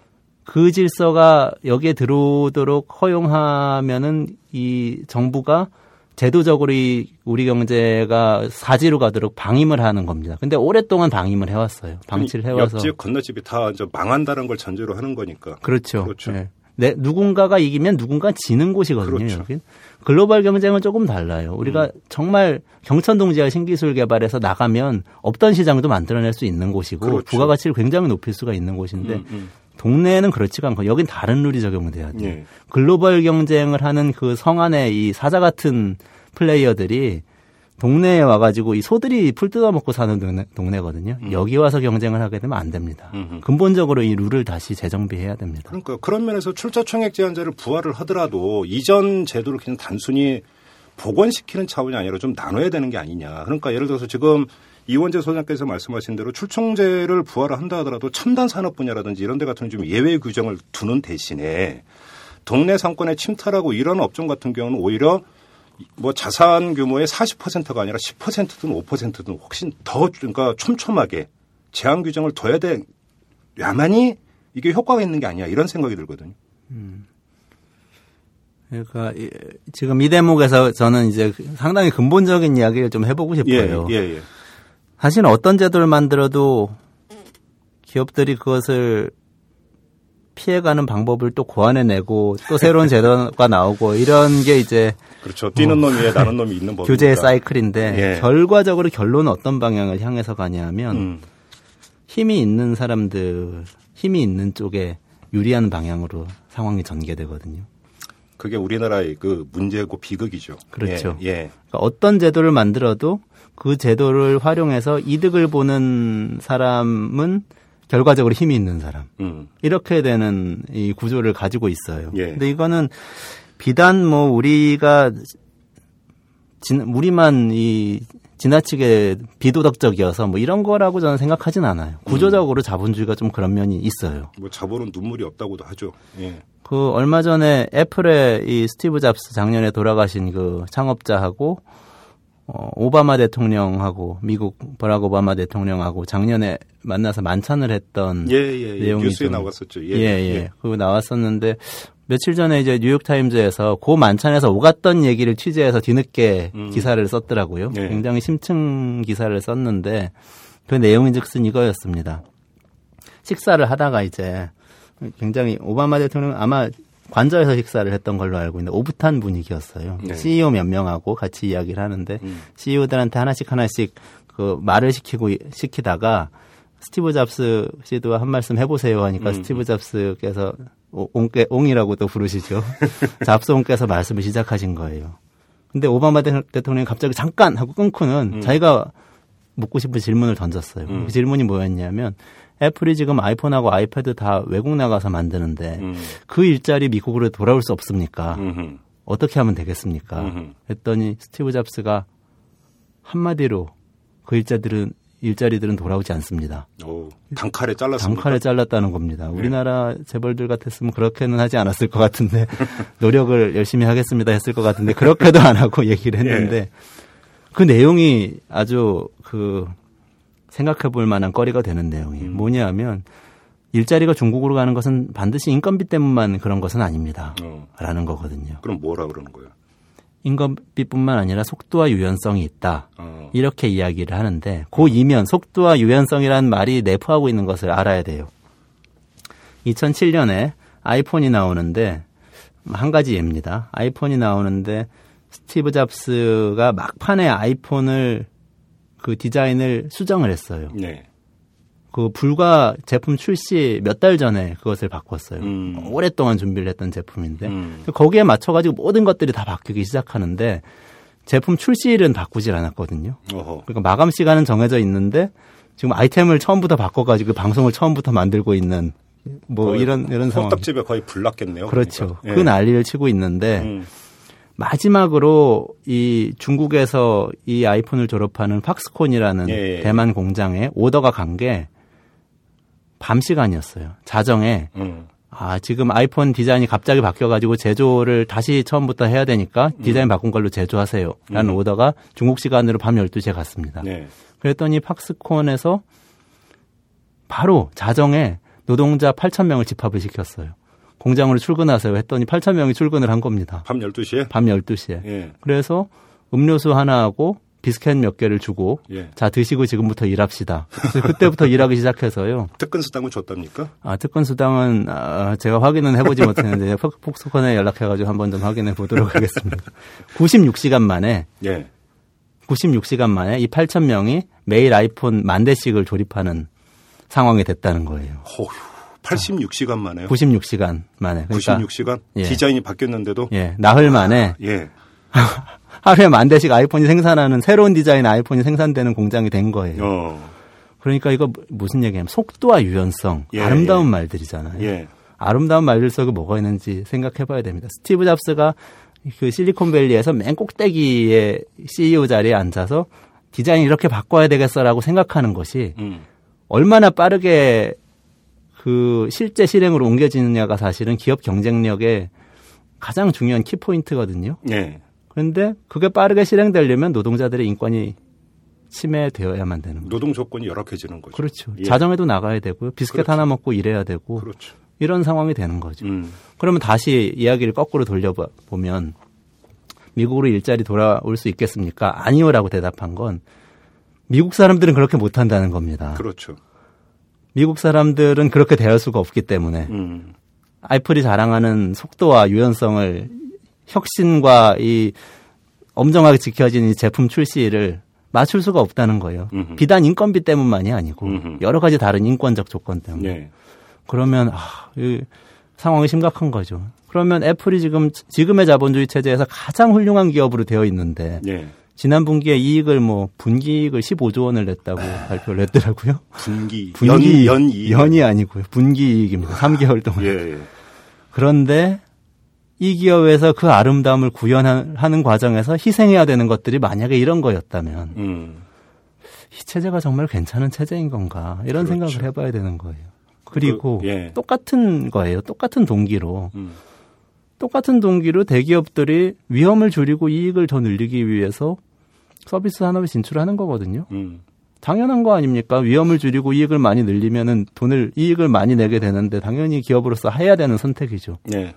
그 질서가 여기에 들어오도록 허용하면은 이 정부가 제도적으로 이 우리 경제가 사지로 가도록 방임을 하는 겁니다. 근데 오랫동안 방임을 해왔어요. 방치를 해와서. 옆집 건너집이 다 이제 망한다는 걸 전제로 하는 거니까. 그렇죠. 그렇죠. 예. 네, 누군가가 이기면 누군가 지는 곳이거든요. 그렇죠. 여긴. 글로벌 경쟁은 조금 달라요. 우리가 음. 정말 경천동지와 신기술 개발해서 나가면 없던 시장도 만들어낼 수 있는 곳이고 그렇죠. 부가가치를 굉장히 높일 수가 있는 곳인데 음, 음. 동네에는 그렇지가 않고 여긴 다른 룰이 적용돼야 돼요. 예. 글로벌 경쟁을 하는 그 성안의 이 사자 같은 플레이어들이 동네에 와가지고 이 소들이 풀 뜯어먹고 사는 동네, 동네거든요. 여기 와서 경쟁을 하게 되면 안 됩니다. 음. 근본적으로 이 룰을 다시 재정비해야 됩니다. 그러니까 그런 면에서 출처 총액 제한제를 부활을 하더라도 이전 제도를 그냥 단순히 복원시키는 차원이 아니라 좀 나눠야 되는 게 아니냐. 그러니까 예를 들어서 지금 이원재 소장께서 말씀하신 대로 출총제를 부활을 한다 하더라도 첨단 산업 분야라든지 이런 데 같은 좀 예외 규정을 두는 대신에 동네 상권에 침탈하고 이런 업종 같은 경우는 오히려 뭐 자산 규모의 40%가 아니라 10%든 5%든 훨씬 더 그러니까 촘촘하게 제한 규정을 둬야 돼. 야만이 이게 효과가 있는 게 아니야 이런 생각이 들거든요. 그러니까 이- 지금 이 대목에서 저는 이제 상당히 근본적인 이야기를 좀 해보고 싶어요. 예, 예, 예. 사실 어떤 제도를 만들어도 기업들이 그것을 피해가는 방법을 또 고안해내고 또 새로운 제도가 나오고 이런 게 이제 그렇죠. 뛰는 놈 위에 나는 놈이 있는 법입니다. 규제의 사이클인데 예. 결과적으로 결론은 어떤 방향을 향해서 가냐면 음, 힘이 있는 사람들, 힘이 있는 쪽에 유리한 방향으로 상황이 전개되거든요. 그게 우리나라의 그 문제고 비극이죠. 그렇죠. 예, 예. 그러니까 어떤 제도를 만들어도 그 제도를 활용해서 이득을 보는 사람은 결과적으로 힘이 있는 사람. 음, 이렇게 되는 이 구조를 가지고 있어요. 예. 근데 이거는 비단 뭐 우리가 진, 우리만 이 지나치게 비도덕적이어서 뭐 이런 거라고 저는 생각하진 않아요. 구조적으로 자본주의가 좀 그런 면이 있어요. 뭐 자본은 눈물이 없다고도 하죠. 예. 그 얼마 전에 애플의 이 스티브 잡스 작년에 돌아가신 그 창업자하고 어, 오바마 대통령하고 미국 버락 오바마 대통령하고 작년에 만나서 만찬을 했던 예, 예, 예. 내용이 뉴스에 좀- 나왔었죠. 예, 예, 예. 그거 나왔었는데 며칠 전에 이제 뉴욕 타임즈에서 그 만찬에서 오갔던 얘기를 취재해서 뒤늦게 음. 기사를 썼더라고요. 예. 굉장히 심층 기사를 썼는데 그 내용인즉슨 이거였습니다. 식사를 하다가 이제 굉장히 오바마 대통령 아마 관저에서 식사를 했던 걸로 알고 있는데 오붓한 분위기였어요. 네. CEO 몇 명하고 같이 이야기를 하는데 음. CEO들한테 하나씩 하나씩 그 말을 시키고 시키다가 스티브 잡스 씨도 한 말씀 해보세요 하니까 음. 스티브 잡스께서 오- 옹께 옹이라고 또 부르시죠. 잡스 옹께서 말씀을 시작하신 거예요. 근데 오바마 대- 대통령이 갑자기 잠깐 하고 끊고는 음. 자기가 묻고 싶은 질문을 던졌어요. 음. 그 질문이 뭐였냐면 애플이 지금 아이폰하고 아이패드 다 외국 나가서 만드는데 음. 그 일자리 미국으로 돌아올 수 없습니까? 음흠. 어떻게 하면 되겠습니까? 음흠. 했더니 스티브 잡스가 한마디로 그 일자들은 일자리들은 돌아오지 않습니다. 오, 단칼에 잘랐습니다. 단칼에 잘랐다는 겁니다. 우리나라 재벌들 같았으면 그렇게는 하지 않았을 것 같은데 노력을 열심히 하겠습니다 했을 것 같은데 그렇게도 안 하고 얘기를 했는데 그 내용이 아주 그 생각해 볼 만한 거리가 되는 내용이 음. 뭐냐면 일자리가 중국으로 가는 것은 반드시 인건비 때문만 그런 것은 아닙니다. 어. 라는 거거든요. 그럼 뭐라 그러는 거예요? 인건비뿐만 아니라 속도와 유연성이 있다. 어. 이렇게 이야기를 하는데 그 이면 속도와 유연성이라는 말이 내포하고 있는 것을 알아야 돼요. 2007년에 아이폰이 나오는데 한 가지 예입니다. 아이폰이 나오는데 스티브 잡스가 막판에 아이폰을 그 디자인을 수정을 했어요. 네. 그 불과 제품 출시 몇 달 전에 그것을 바꿨어요. 음. 오랫동안 준비를 했던 제품인데 음. 거기에 맞춰가지고 모든 것들이 다 바뀌기 시작하는데 제품 출시일은 바꾸질 않았거든요. 어허. 그러니까 마감 시간은 정해져 있는데 지금 아이템을 처음부터 바꿔가지고 방송을 처음부터 만들고 있는 뭐 이런 이런 상황. 호떡집에 거의 불났겠네요. 그렇죠. 그러니까. 그 예. 난리를 치고 있는데 음. 마지막으로 이 중국에서 이 아이폰을 졸업하는 팍스콘이라는 예, 예. 대만 공장에 오더가 간 게 밤 시간이었어요. 자정에 음. 아 지금 아이폰 디자인이 갑자기 바뀌어가지고 제조를 다시 처음부터 해야 되니까 음. 디자인 바꾼 걸로 제조하세요라는 오더가 중국 시간으로 밤 12시에 갔습니다. 네. 그랬더니 팍스콘에서 바로 자정에 노동자 8천 명을 집합을 시켰어요. 공장으로 출근하세요 했더니 8천 명이 출근을 한 겁니다. 밤 12시에? 밤 12시에. 예. 그래서 음료수 하나하고 비스켓 몇 개를 주고 예. 자 드시고 지금부터 일합시다. 그때부터 일하기 시작해서요. 특근 수당은 줬답니까? 아 특권 수당은 아, 제가 확인은 해보지 못했는데 폭- 폭스콘에 연락해가지고 한번 좀 확인해 보도록 하겠습니다. 96시간 만에 예. 96시간 만에 이 8천 명이 매일 아이폰 만 대씩을 조립하는 상황이 됐다는 거예요. 호휴. 86시간 만에요. 96시간 만에. 그러니까 96시간? 예. 디자인이 바뀌었는데도? 예, 나흘 만에 예. 하루에 만 대씩 아이폰이 생산하는 새로운 디자인 아이폰이 생산되는 공장이 된 거예요. 어. 그러니까 이거 무슨 얘기냐면 속도와 유연성, 예, 아름다운 예. 말들이잖아요. 예. 아름다운 말들 속에 뭐가 있는지 생각해 봐야 됩니다. 스티브 잡스가 그 실리콘밸리에서 맨 꼭대기에 CEO 자리에 앉아서 디자인 이렇게 바꿔야 되겠어라고 생각하는 것이 음. 얼마나 빠르게 그 실제 실행으로 옮겨지느냐가 사실은 기업 경쟁력의 가장 중요한 키포인트거든요. 예. 그런데 그게 빠르게 실행되려면 노동자들의 인권이 침해되어야만 되는 거죠. 노동 조건이 열악해지는 거죠. 그렇죠. 예. 자정에도 나가야 되고요. 비스켓 그렇죠. 하나 먹고 일해야 되고 그렇죠. 이런 상황이 되는 거죠. 음. 그러면 다시 이야기를 거꾸로 돌려보면 미국으로 일자리 돌아올 수 있겠습니까? 아니요라고 대답한 건 미국 사람들은 그렇게 못한다는 겁니다. 그렇죠. 미국 사람들은 그렇게 대할 수가 없기 때문에 음. 아이플이 자랑하는 속도와 유연성을 혁신과 이 엄정하게 지켜진 이 제품 출시를 맞출 수가 없다는 거예요. 음흠. 비단 인건비 때문만이 아니고 음흠. 여러 가지 다른 인권적 조건 때문에. 예. 그러면 아, 이 상황이 심각한 거죠. 그러면 애플이 지금 지금의 자본주의 체제에서 가장 훌륭한 기업으로 되어 있는데 예. 지난 분기에 이익을 뭐 분기이익을 15조 원을 냈다고 발표를 했더라고요. 분기. 분기 연, 연, 연이 아니고요. 분기이익입니다. 3개월 동안. 예, 예. 그런데 이 기업에서 그 아름다움을 구현하는 과정에서 희생해야 되는 것들이 만약에 이런 거였다면 음. 이 체제가 정말 괜찮은 체제인 건가 이런 그렇죠. 생각을 해봐야 되는 거예요. 그리고 그, 예. 똑같은 거예요. 똑같은 동기로 음. 똑같은 동기로 대기업들이 위험을 줄이고 이익을 더 늘리기 위해서 서비스 산업에 진출하는 거거든요. 음. 당연한 거 아닙니까? 위험을 줄이고 이익을 많이 늘리면은 돈을 이익을 많이 내게 되는데 당연히 기업으로서 해야 되는 선택이죠. 예.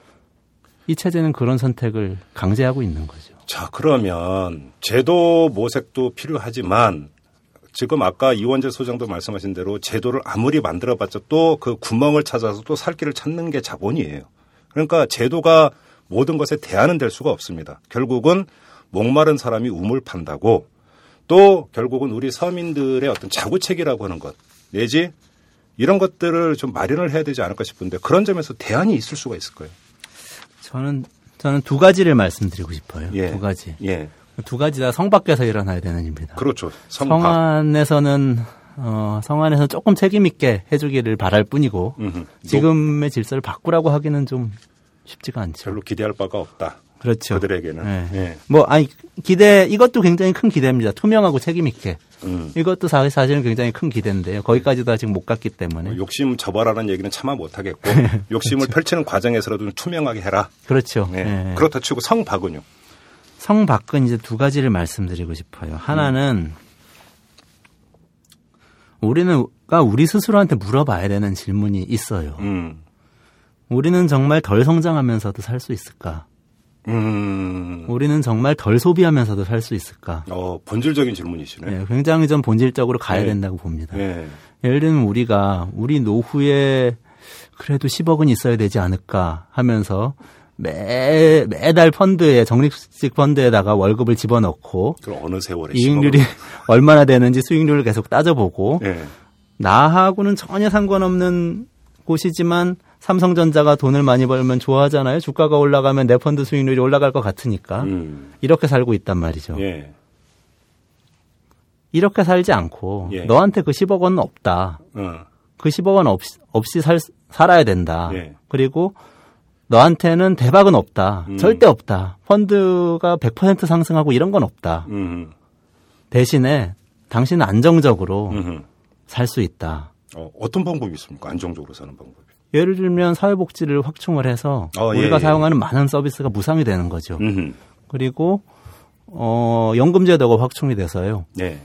이 체제는 그런 선택을 강제하고 있는 거죠. 자, 그러면 제도 모색도 필요하지만 지금 아까 이원재 소장도 말씀하신 대로 제도를 아무리 만들어봤자 또 그 구멍을 찾아서 또 살 길을 찾는 게 자본이에요. 그러니까 제도가 모든 것에 대안은 될 수가 없습니다. 결국은 목마른 사람이 우물 판다고 또 결국은 우리 서민들의 어떤 자구책이라고 하는 것 내지 이런 것들을 좀 마련을 해야 되지 않을까 싶은데 그런 점에서 대안이 있을 수가 있을 거예요. 저는 저는 두 가지를 말씀드리고 싶어요. 예. 두 가지. 예. 두 가지 다 성 밖에서 일어나야 되는 일입니다. 그렇죠. 성 성박. 안에서는 어, 성 안에서 조금 책임 있게 해주기를 바랄 뿐이고 음흠. 지금의 질서를 바꾸라고 하기는 좀 쉽지가 않죠. 별로 기대할 바가 없다. 그렇죠. 그들에게는. 예. 예. 뭐 아니 기대 이것도 굉장히 큰 기대입니다. 투명하고 책임 있게. 음. 이것도 사- 사실은 굉장히 큰 기대인데요. 거기까지도 아직 못 갔기 때문에. 뭐 욕심 접어라는 얘기는 차마 못 하겠고 욕심을 펼치는 과정에서라도 좀 투명하게 해라. 그렇죠. 예. 예. 그렇다 치고 성박은요. 성 밖은 이제 두 가지를 말씀드리고 싶어요. 하나는 우리는가 우리 스스로한테 물어봐야 되는 질문이 있어요. 음. 우리는 정말 덜 성장하면서도 살 수 있을까? 음. 우리는 정말 덜 소비하면서도 살 수 있을까? 어, 본질적인 질문이시네. 예, 굉장히 좀 본질적으로 가야 네. 된다고 봅니다. 예. 예를 들면 우리가 우리 노후에 그래도 10억은 있어야 되지 않을까 하면서 매 매달 펀드에 적립식 펀드에다가 월급을 집어넣고 그럼 어느 세월에 이익률이 10억을- 얼마나 되는지 수익률을 계속 따져보고 예. 나하고는 전혀 상관없는 곳이지만 삼성전자가 돈을 많이 벌면 좋아하잖아요. 주가가 올라가면 내 펀드 수익률이 올라갈 것 같으니까. 음. 이렇게 살고 있단 말이죠. 예. 이렇게 살지 않고 예. 너한테 그 10억 원은 없다. 어. 그 10억 원 없이, 없이 살, 살아야 된다. 예. 그리고 너한테는 대박은 없다. 음. 절대 없다. 펀드가 100% 상승하고 이런 건 없다. 음. 대신에 당신은 안정적으로 음. 살수 있다. 어, 어떤 방법이 있습니까? 안정적으로 사는 방법이. 예를 들면 사회복지를 확충을 해서 어, 예, 우리가 예. 사용하는 많은 서비스가 무상이 되는 거죠. 음. 그리고 어 연금제도가 확충이 돼서요. 네.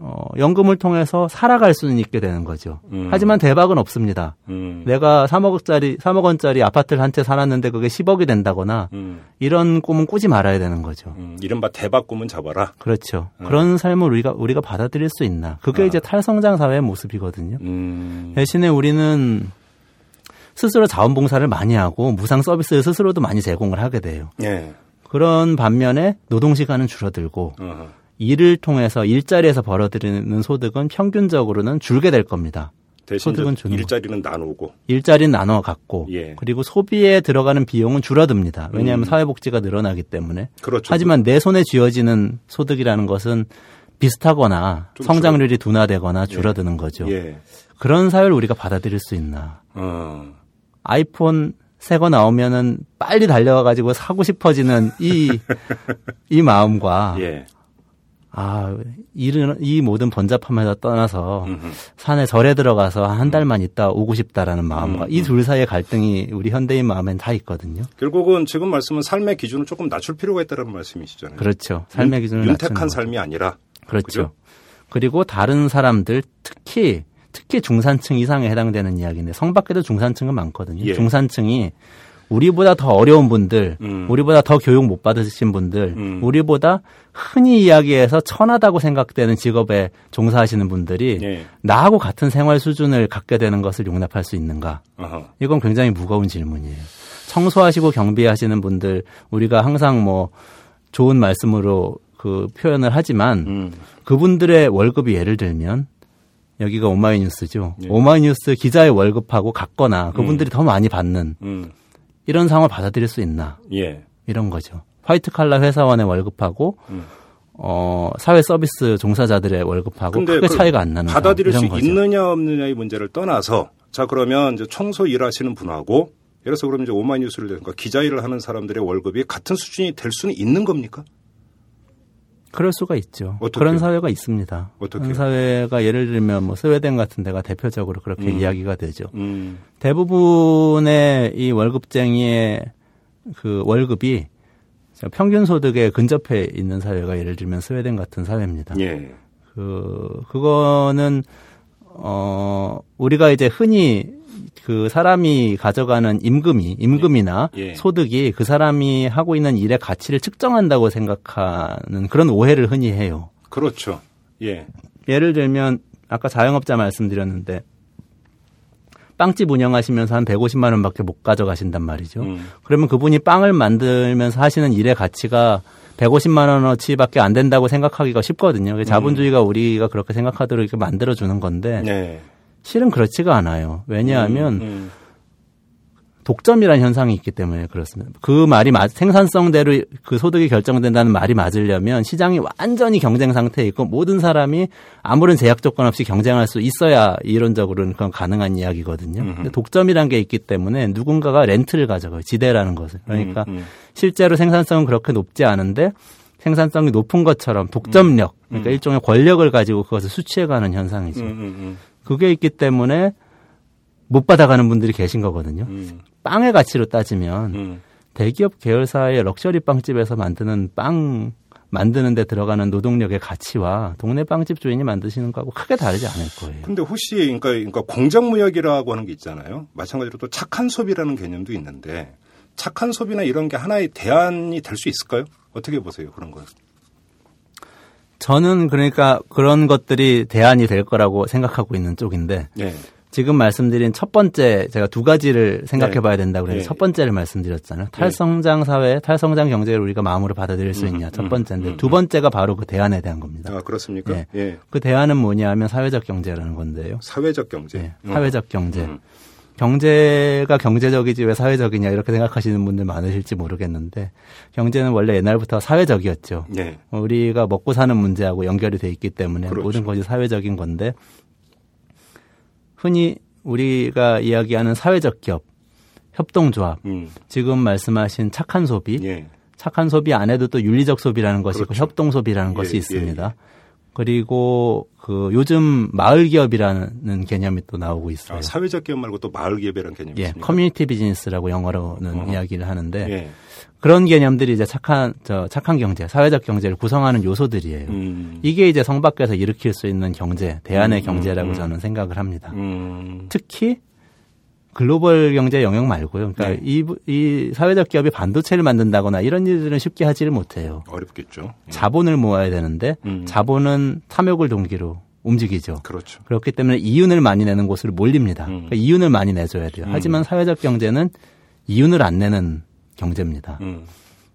어 연금을 통해서 살아갈 수는 있게 되는 거죠. 음. 하지만 대박은 없습니다. 음. 내가 3억짜리 3억 원짜리 아파트를 한 채 살았는데 그게 10억이 된다거나 음. 이런 꿈은 꾸지 말아야 되는 거죠. 음. 이른바 대박 꿈은 잡아라. 그렇죠. 음. 그런 삶을 우리가 우리가 받아들일 수 있나? 그게 아. 이제 탈성장 사회의 모습이거든요. 음. 대신에 우리는 스스로 자원봉사를 많이 하고 무상 서비스를 스스로도 많이 제공을 하게 돼요. 예. 그런 반면에 노동 시간은 줄어들고 어허. 일을 통해서 일자리에서 벌어들이는 소득은 평균적으로는 줄게 될 겁니다. 대신 소득은 주는 일자리는 나누고. 일자리는 나눠 갖고 예. 그리고 소비에 들어가는 비용은 줄어듭니다. 왜냐하면 음. 사회복지가 늘어나기 때문에. 그렇죠. 하지만 내 손에 쥐어지는 소득이라는 것은 비슷하거나 좀 성장률이 둔화되거나 줄어드는 거죠. 예. 그런 사회를 우리가 받아들일 수 있나? 어. 아이폰 새거 나오면은 빨리 달려가 가지고 사고 싶어지는 이 이 마음과 예. 아, 이른, 이 모든 번잡함에서 떠나서 음흠. 산에 절에 들어가서 한 달만 있다 오고 싶다라는 마음과 음, 이둘 사이의 갈등이 우리 현대인 마음엔 다 있거든요. 결국은 지금 말씀은 삶의 기준을 조금 낮출 필요가 있다는 말씀이시잖아요. 그렇죠. 삶의 기준을 윤- 윤택한. 삶이 아니라. 그렇죠. 그죠? 그리고 다른 사람들 특히 특히 중산층 이상에 해당되는 이야기인데 성 밖에도 중산층은 많거든요. 예. 중산층이 우리보다 더 어려운 분들, 음. 우리보다 더 교육 못 받으신 분들, 음. 우리보다 흔히 이야기해서 천하다고 생각되는 직업에 종사하시는 분들이 예. 나하고 같은 생활 수준을 갖게 되는 것을 용납할 수 있는가? 어허. 이건 굉장히 무거운 질문이에요. 청소하시고 경비하시는 분들 우리가 항상 뭐 좋은 말씀으로 그 표현을 하지만 음. 그분들의 월급이 예를 들면 여기가 오마이뉴스죠. 예. 오마이뉴스 기자의 월급하고 같거나 그분들이 더 많이 받는 음. 이런 상황을 받아들일 수 있나 예. 이런 거죠. 화이트 칼라 회사원의 월급하고 음. 어, 사회 서비스 종사자들의 월급하고 크게 그 차이가 안 나는 받아들일 수 거죠. 있느냐 없느냐의 문제를 떠나서 자 그러면 이제 청소 일하시는 분하고 예를 들어서 그럼 이제 오마이뉴스를 내니까 기자 일을 하는 사람들의 월급이 같은 수준이 될 수는 있는 겁니까? 그럴 수가 있죠. 어떻게요? 그런 사회가 있습니다. 어떻게요? 그런 사회가 예를 들면 뭐 스웨덴 같은 데가 대표적으로 그렇게 음. 이야기가 되죠. 음. 대부분의 이 월급쟁이의 그 월급이 평균 소득에 근접해 있는 사회가 예를 들면 스웨덴 같은 사회입니다. 예. 그 그거는 어 우리가 이제 흔히 그 사람이 가져가는 임금이 임금이나 예. 소득이 그 사람이 하고 있는 일의 가치를 측정한다고 생각하는 그런 오해를 흔히 해요. 그렇죠. 예. 예를 들면 아까 자영업자 말씀드렸는데 빵집 운영하시면서 한 150만 원밖에 못 가져가신단 말이죠. 음. 그러면 그분이 빵을 만들면서 하시는 일의 가치가 150만 원어치밖에 안 된다고 생각하기가 쉽거든요. 그게 자본주의가 우리가 그렇게 생각하도록 이렇게 만들어 주는 건데 네. 실은 그렇지가 않아요. 왜냐하면 음, 음. 독점이라는 현상이 있기 때문에 그렇습니다. 그 말이 맞, 생산성대로 그 소득이 결정된다는 말이 맞으려면 시장이 완전히 경쟁 상태에 있고 모든 사람이 아무런 제약 조건 없이 경쟁할 수 있어야 이론적으로는 그건 가능한 이야기거든요. 근데 독점이라는 게 있기 때문에 누군가가 렌트를 가져가요. 지대라는 것을. 그러니까 음, 음. 실제로 생산성은 그렇게 높지 않은데 생산성이 높은 것처럼 독점력, 그러니까 일종의 권력을 가지고 그것을 수취해가는 현상이죠. 음, 음, 그게 있기 때문에 못 받아가는 분들이 계신 거거든요. 음, 빵의 가치로 따지면 음. 대기업 계열사의 럭셔리 빵집에서 만드는 빵 만드는 데 들어가는 노동력의 가치와 동네 빵집 주인이 만드시는 거하고 크게 다르지 않을 거예요. 근데 혹시 그러니까, 그러니까 공정무역이라고 하는 게 있잖아요. 마찬가지로 또 착한 소비라는 개념도 있는데 착한 소비나 이런 게 하나의 대안이 될 수 있을까요? 어떻게 보세요 그런 거? 저는 그러니까 그런 것들이 대안이 될 거라고 생각하고 있는 쪽인데 예. 지금 말씀드린 첫 번째 제가 두 가지를 생각해 네. 봐야 된다고 그랬는데 네. 첫 번째를 말씀드렸잖아요. 탈성장 사회, 탈성장 경제를 우리가 마음으로 받아들일 수 있냐. 첫 번째인데 두 번째가 바로 그 대안에 대한 겁니다. 아, 그렇습니까? 예. 예. 그 대안은 뭐냐 하면 사회적 경제라는 건데요. 사회적 경제. 네, 음. 사회적 경제. 음. 경제가 경제적이지 왜 사회적이냐 이렇게 생각하시는 분들 많으실지 모르겠는데 경제는 원래 옛날부터 사회적이었죠. 네. 우리가 먹고 사는 문제하고 연결이 돼 있기 때문에 그렇죠. 모든 것이 사회적인 건데 흔히 우리가 이야기하는 사회적 기업, 협동조합, 음. 지금 말씀하신 착한 소비, 예. 착한 소비 안에도 또 윤리적 소비라는 것이 있고 그렇죠. 협동 소비라는 예, 것이 예, 있습니다. 그리고 그 요즘 마을 기업이라는 개념이 또 나오고 있어요. 아, 사회적 기업 말고 또 마을 기업이라는 개념이 예, 있습니까? community business라고 영어로는 어. 이야기를 하는데 예. 그런 개념들이 이제 착한 저 착한 경제, 사회적 경제를 구성하는 요소들이에요. 음. 이게 이제 성 밖에서 일으킬 수 있는 경제, 대안의 음, 경제라고 음, 음. 저는 생각을 합니다. 음. 특히 글로벌 경제 영역 말고요. 그러니까 네. 이, 이 사회적 기업이 반도체를 만든다거나 이런 일들은 쉽게 하지를 못해요. 어렵겠죠. 예. 자본을 모아야 되는데 음. 자본은 탐욕을 동기로 움직이죠. 그렇죠. 그렇기 때문에 이윤을 많이 내는 곳으로 몰립니다. 음. 그러니까 이윤을 많이 내줘야 돼요. 음. 하지만 사회적 경제는 이윤을 안 내는 경제입니다. 음.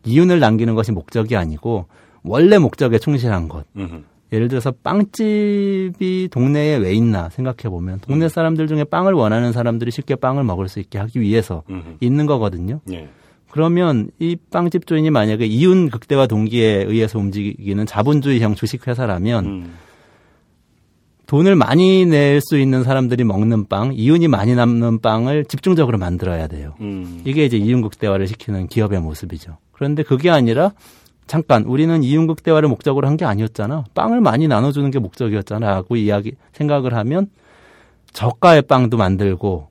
이윤을 남기는 것이 목적이 아니고 원래 목적에 충실한 것. 음. 예를 들어서 빵집이 동네에 왜 있나 생각해 보면 동네 사람들 중에 빵을 원하는 사람들이 쉽게 빵을 먹을 수 있게 하기 위해서 음. 있는 거거든요. 예. 그러면 이 빵집 주인이 만약에 이윤 극대화 동기에 의해서 움직이는 자본주의형 주식회사라면 음. 돈을 많이 낼 수 있는 사람들이 먹는 빵, 이윤이 많이 남는 빵을 집중적으로 만들어야 돼요. 음. 이게 이제 이윤 극대화를 시키는 기업의 모습이죠. 그런데 그게 아니라 잠깐 우리는 이윤 극 대화를 목적으로 한 게 아니었잖아. 빵을 많이 나눠주는 게 목적이었잖아라고 이야기 생각을 하면 저가의 빵도 만들고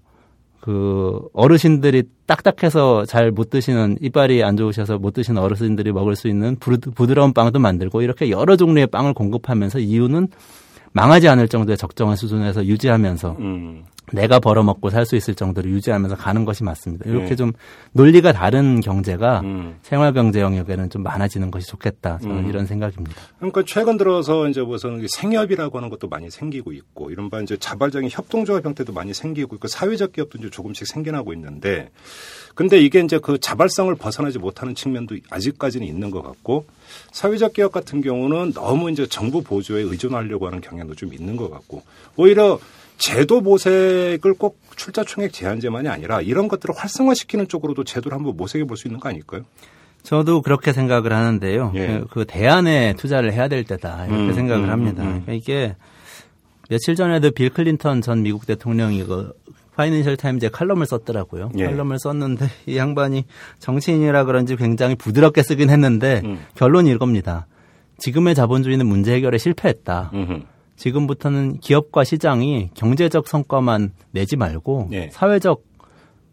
그 어르신들이 딱딱해서 잘 못 드시는 이빨이 안 좋으셔서 못 드시는 어르신들이 먹을 수 있는 부드, 부드러운 빵도 만들고 이렇게 여러 종류의 빵을 공급하면서 이유는 망하지 않을 정도의 적정한 수준에서 유지하면서 음. 내가 벌어먹고 살 수 있을 정도로 유지하면서 가는 것이 맞습니다. 이렇게 네. 좀 논리가 다른 경제가 음. 생활 경제 영역에는 좀 많아지는 것이 좋겠다. 저는 음. 이런 생각입니다. 그러니까 최근 들어서 이제 무슨 생협이라고 하는 것도 많이 생기고 있고 이른바 이제 자발적인 협동조합 형태도 많이 생기고 있고 사회적 기업도 이제 조금씩 생겨나고 있는데 근데 이게 이제 그 자발성을 벗어나지 못하는 측면도 아직까지는 있는 것 같고 사회적 기업 같은 경우는 너무 이제 정부 보조에 의존하려고 하는 경향도 좀 있는 것 같고 오히려 제도 모색을 꼭 출자 총액 제한제만이 아니라 이런 것들을 활성화시키는 쪽으로도 제도를 한번 모색해 볼 수 있는 거 아닐까요? 저도 그렇게 생각을 하는데요. 예. 그, 그 대안에 투자를 해야 될 때다 이렇게 음, 생각을 음, 합니다. 음, 음. 그러니까 이게 며칠 전에도 빌 클린턴 전 미국 대통령이 그 파이낸셜 타임즈에 칼럼을 썼더라고요. 예. 칼럼을 썼는데 이 양반이 정치인이라 그런지 굉장히 부드럽게 쓰긴 했는데 음. 결론이 이겁니다. 지금의 자본주의는 문제 해결에 실패했다. 음흠. 지금부터는 기업과 시장이 경제적 성과만 내지 말고 네. 사회적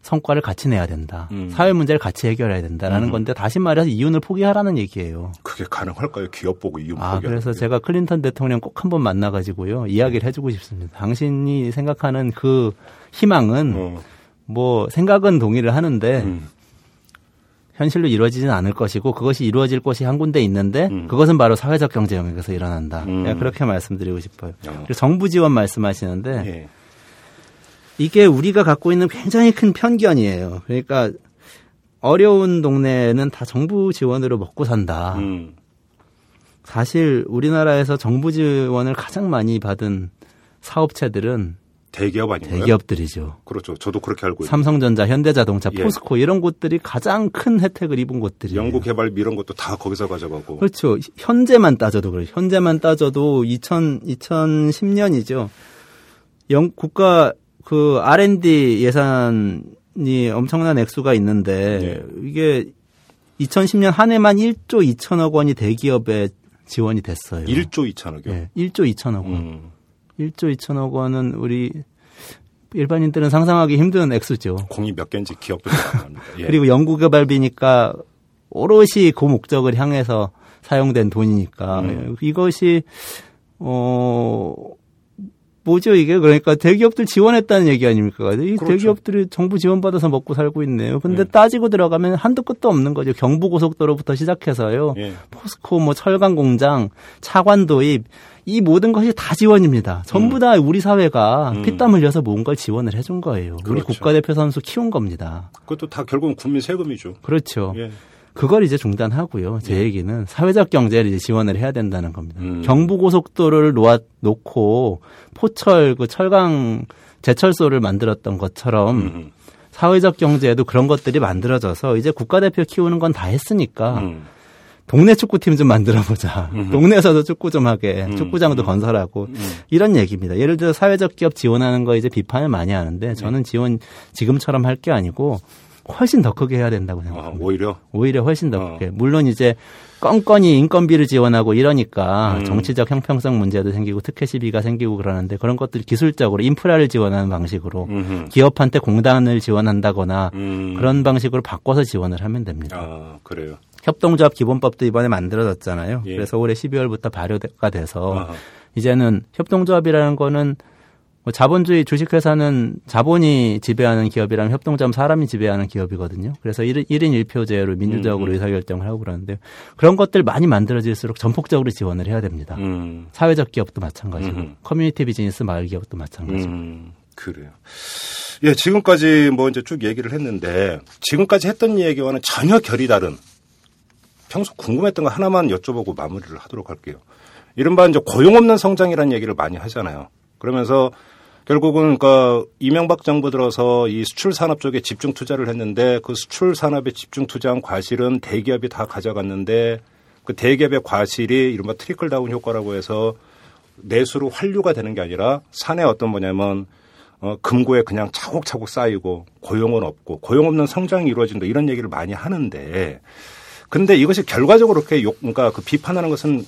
성과를 같이 내야 된다. 음. 사회 문제를 같이 해결해야 된다라는 음. 건데 다시 말해서 이윤을 포기하라는 얘기예요. 그게 가능할까요? 기업 보고 이윤 아, 포기하는 그래서 게. 제가 클린턴 대통령 꼭 한번 만나 가지고요. 이야기를 해 주고 싶습니다. 당신이 생각하는 그 희망은 어. 뭐 생각은 동의를 하는데 음. 현실로 이루어지지는 않을 것이고 그것이 이루어질 곳이 한 군데 있는데 음. 그것은 바로 사회적 경제 영역에서 일어난다. 음. 그렇게 말씀드리고 싶어요. 어. 그리고 정부 지원 말씀하시는데 예. 이게 우리가 갖고 있는 굉장히 큰 편견이에요. 그러니까 어려운 동네는 다 정부 지원으로 먹고 산다. 음. 사실 우리나라에서 정부 지원을 가장 많이 받은 사업체들은 대기업 아닌가요? 대기업들이죠. 그렇죠. 저도 그렇게 알고 있어요. 삼성전자, 현대자동차, 예. 포스코 이런 곳들이 가장 큰 혜택을 입은 곳들이에요. 연구 개발 이런 것도 다 거기서 가져가고. 그렇죠. 현재만 따져도 그래요. 현재만 따져도 2000 2010년이죠. 영 국가 그 R&D 예산이 엄청난 액수가 있는데 예. 이게 2010년 한 해만 1조 2천억 원이 대기업에 지원이 됐어요. 1조 2천억이요. 예, 1조 2천억 원. 음. 1조 2천억 원은 우리 일반인들은 상상하기 힘든 액수죠. 공이 몇 개인지 기업도 가능합니다. 예. 그리고 연구개발비니까 오롯이 그 목적을 향해서 사용된 돈이니까 음. 이것이 어 뭐죠 이게 그러니까 대기업들 지원했다는 얘기 아닙니까? 이 그렇죠. 대기업들이 정부 지원받아서 먹고 살고 있네요. 근데 네. 따지고 들어가면 한도 끝도 없는 거죠. 경부고속도로부터 시작해서요. 예. 포스코, 뭐 철강 공장, 차관 도입 이 모든 것이 다 지원입니다. 전부 다 우리 사회가 음. 피땀 흘려서 걸 지원을 해준 거예요. 우리 그렇죠. 국가대표 선수 키운 겁니다. 그것도 다 결국은 국민 세금이죠. 그렇죠. 예. 그걸 이제 중단하고요. 제 얘기는 사회적 경제를 이제 지원을 해야 된다는 겁니다. 음. 경부고속도로를 놓아 놓고 포철 그 철강 제철소를 만들었던 것처럼 음. 사회적 경제에도 그런 것들이 만들어져서 이제 국가대표 키우는 건 다 했으니까 음. 동네 축구팀 좀 만들어 보자. 동네에서도 축구 좀 하게. 음. 축구장도 음. 건설하고 음. 이런 얘기입니다. 예를 들어 사회적 기업 지원하는 거 이제 비판을 많이 하는데 저는 지원 지금처럼 할 게 아니고 훨씬 더 크게 해야 된다고 아, 생각합니다. 오히려 오히려 훨씬 더 어. 크게. 물론 이제 껌껌이 인건비를 지원하고 이러니까 음. 정치적 형평성 문제도 생기고 특혜 시비가 생기고 그러는데 그런 것들 기술적으로 인프라를 지원하는 방식으로 음흠. 기업한테 공단을 지원한다거나 음. 그런 방식으로 바꿔서 지원을 하면 됩니다. 아 그래요. 협동조합 기본법도 이번에 만들어졌잖아요. 예. 그래서 올해 12월부터 발효가 돼서 아하. 이제는 협동조합이라는 거는 뭐 자본주의 주식회사는 자본이 지배하는 기업이라면 협동조합은 사람이 지배하는 기업이거든요. 그래서 1인, 1인 1표제로 민주적으로 음, 음. 의사결정을 하고 그러는데 그런 것들 많이 만들어질수록 전폭적으로 지원을 해야 됩니다. 음. 사회적 기업도 마찬가지고 음. community business 마을 기업도 마찬가지고. 음, 그래요. 예, 지금까지 뭐 이제 쭉 얘기를 했는데 지금까지 했던 얘기와는 전혀 결이 다른 평소 궁금했던 거 하나만 여쭤보고 마무리를 하도록 할게요. 이른바 이제 고용 없는 성장이라는 얘기를 많이 하잖아요. 그러면서 결국은 그러니까 이명박 정부 들어서 이 수출 산업 쪽에 집중 투자를 했는데 그 수출 산업에 집중 투자한 과실은 대기업이 다 가져갔는데 그 대기업의 과실이 이른바 트리클 다운 효과라고 해서 내수로 환류가 되는 게 아니라 산에 어떤 뭐냐면 어, 금고에 그냥 차곡차곡 쌓이고 고용은 없고 고용 없는 성장이 이루어진다 이런 얘기를 많이 하는데 근데 이것이 결과적으로 그렇게 욕, 그러니까 그 비판하는 것은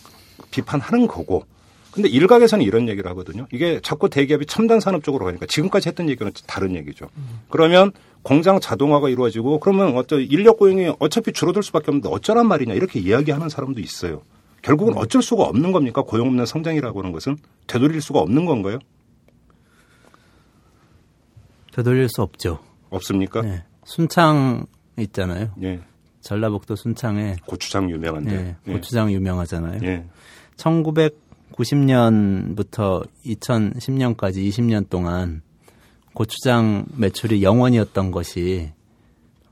비판하는 거고 근데 일각에서는 이런 얘기를 하거든요. 이게 자꾸 대기업이 첨단 산업 쪽으로 가니까 지금까지 했던 얘기는 다른 얘기죠. 그러면 공장 자동화가 이루어지고 그러면 어떤 인력 고용이 어차피 줄어들 수밖에 없는데 어쩌란 말이냐 이렇게 이야기하는 사람도 있어요. 결국은 어쩔 수가 없는 겁니까? 고용 없는 성장이라고 하는 것은 되돌릴 수가 없는 건가요? 되돌릴 수 없죠. 없습니까? 네. 순창 있잖아요. 예. 전라북도 순창에 고추장 유명한데. 네, 고추장 유명하잖아요. 예. 1990년부터 2010년까지 20년 동안 고추장 매출이 0원이었던 것이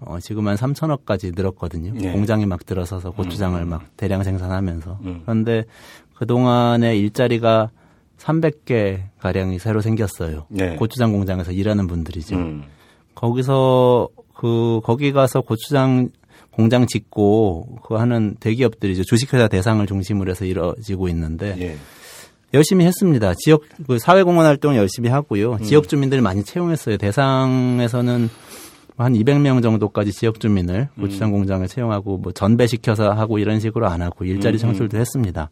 어, 지금 한 3천억까지 늘었거든요. 네. 공장이 막 들어서서 고추장을 막 대량 생산하면서. 음. 그런데 그동안에 일자리가 300개 가량이 새로 생겼어요. 네. 고추장 공장에서 일하는 분들이죠. 음. 거기서 그 거기 가서 고추장 공장 짓고 그 하는 대기업들이죠. 주식회사 대상을 중심으로 해서 이루어지고 있는데 예. 열심히 했습니다. 지역 그 사회공헌 활동 열심히 하고요. 음. 지역 주민들 많이 채용했어요. 대상에서는 한 200명 정도까지 지역 주민을 음. 고추장 공장에 채용하고 뭐 전배시켜서 하고 이런 식으로 안 하고 일자리 음, 창출도 했습니다.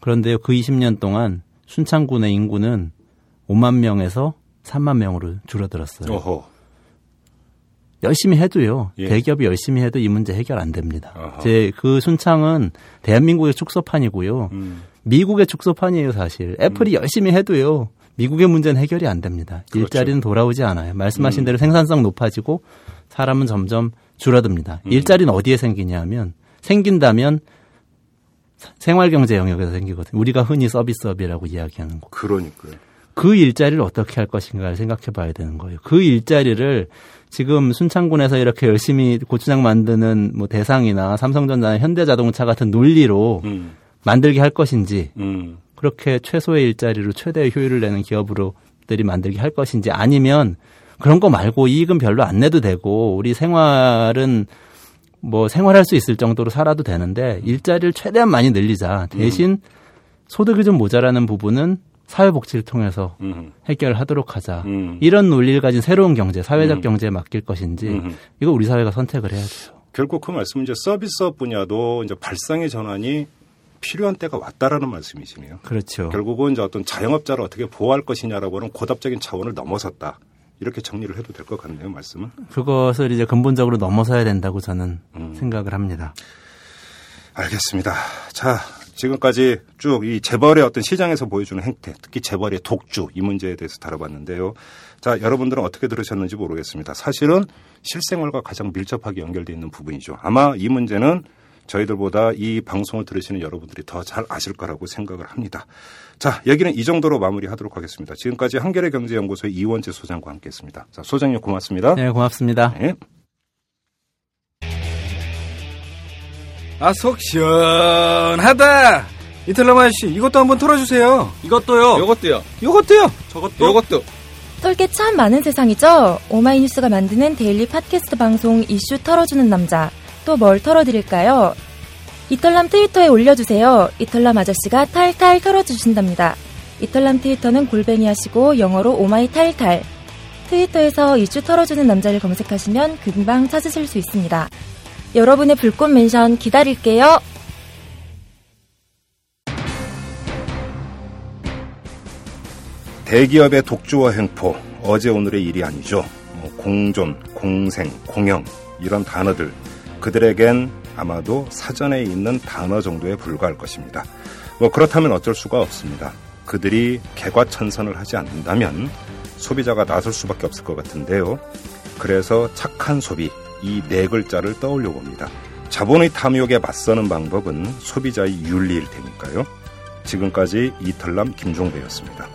그런데요, 그 20년 동안 순창군의 인구는 5만 명에서 3만 명으로 줄어들었어요. 어허. 열심히 해도요. 예. 대기업이 열심히 해도 이 문제 해결 안 됩니다. 아하. 제 그 순창은 대한민국의 축소판이고요. 음. 미국의 축소판이에요, 사실. 애플이 열심히 해도요. 미국의 문제는 해결이 안 됩니다. 그렇죠. 일자리는 돌아오지 않아요. 말씀하신 음. 대로 생산성 높아지고 사람은 점점 줄어듭니다. 음. 일자리는 어디에 생기냐 하면 생긴다면 사- 생활경제 영역에서 생기거든요. 우리가 흔히 서비스업이라고 이야기하는 거. 그러니까요. 그 일자리를 어떻게 할 것인가를 생각해 봐야 되는 거예요. 그 일자리를 지금 순창군에서 이렇게 열심히 고추장 만드는 뭐 대상이나 삼성전자나 현대자동차 같은 논리로 음. 만들게 할 것인지 음. 그렇게 최소의 일자리로 최대의 효율을 내는 기업으로들이 만들게 할 것인지 아니면 그런 거 말고 이익은 별로 안 내도 되고 우리 생활은 뭐 생활할 수 있을 정도로 살아도 되는데 일자리를 최대한 많이 늘리자. 대신 소득이 좀 모자라는 부분은 사회복지를 통해서 음. 해결하도록 하자. 음. 이런 논리를 가진 새로운 경제, 사회적 음. 경제에 맡길 것인지 음. 이거 우리 사회가 선택을 해야 돼요. 결국 그 말씀은 이제 서비스업 분야도 이제 발상의 전환이 필요한 때가 왔다라는 말씀이시네요. 그렇죠. 결국은 이제 어떤 자영업자를 어떻게 보호할 것이냐라고 하는 고답적인 차원을 넘어섰다. 이렇게 정리를 해도 될 것 같네요, 말씀은. 그것을 이제 근본적으로 넘어서야 된다고 저는 음. 생각을 합니다. 알겠습니다. 자, 지금까지 쭉 이 재벌의 어떤 시장에서 보여주는 행태, 특히 재벌의 독주 이 문제에 대해서 다뤄봤는데요. 자, 여러분들은 어떻게 들으셨는지 모르겠습니다. 사실은 실생활과 가장 밀접하게 연결되어 있는 부분이죠. 아마 이 문제는 저희들보다 이 방송을 들으시는 여러분들이 더 잘 아실 거라고 생각을 합니다. 자, 여기는 이 정도로 마무리하도록 하겠습니다. 지금까지 한겨레 경제연구소의 이원재 소장과 함께했습니다. 자, 소장님 고맙습니다. 네, 고맙습니다. 네. 아, 속 시원하다. 이털남 아저씨, 이것도 한번 털어주세요. 이것도요. 요것도요. 요것도요. 저것도. 요것도. 털게 참 많은 세상이죠? 오마이뉴스가 만드는 daily 팟캐스트 방송 이슈 털어주는 남자. 또 뭘 털어드릴까요? 이털남 트위터에 올려주세요. 이털남 아저씨가 탈탈 털어주신답니다. 이털남 트위터는 골뱅이 하시고 영어로 오마이 탈탈. 트위터에서 이슈 털어주는 남자를 검색하시면 금방 찾으실 수 있습니다. 여러분의 불꽃 mention 기다릴게요. 대기업의 독주와 횡포 어제 오늘의 일이 아니죠. 뭐 공존, 공생, 공영 이런 단어들 그들에겐 아마도 사전에 있는 단어 정도에 불과할 것입니다. 뭐 그렇다면 어쩔 수가 없습니다. 그들이 개과천선을 하지 않는다면 소비자가 나설 수밖에 없을 것 같은데요. 그래서 착한 소비 이 네 글자를 떠올려 봅니다. 자본의 탐욕에 맞서는 방법은 소비자의 윤리일 테니까요. 지금까지 이털남 김종배였습니다.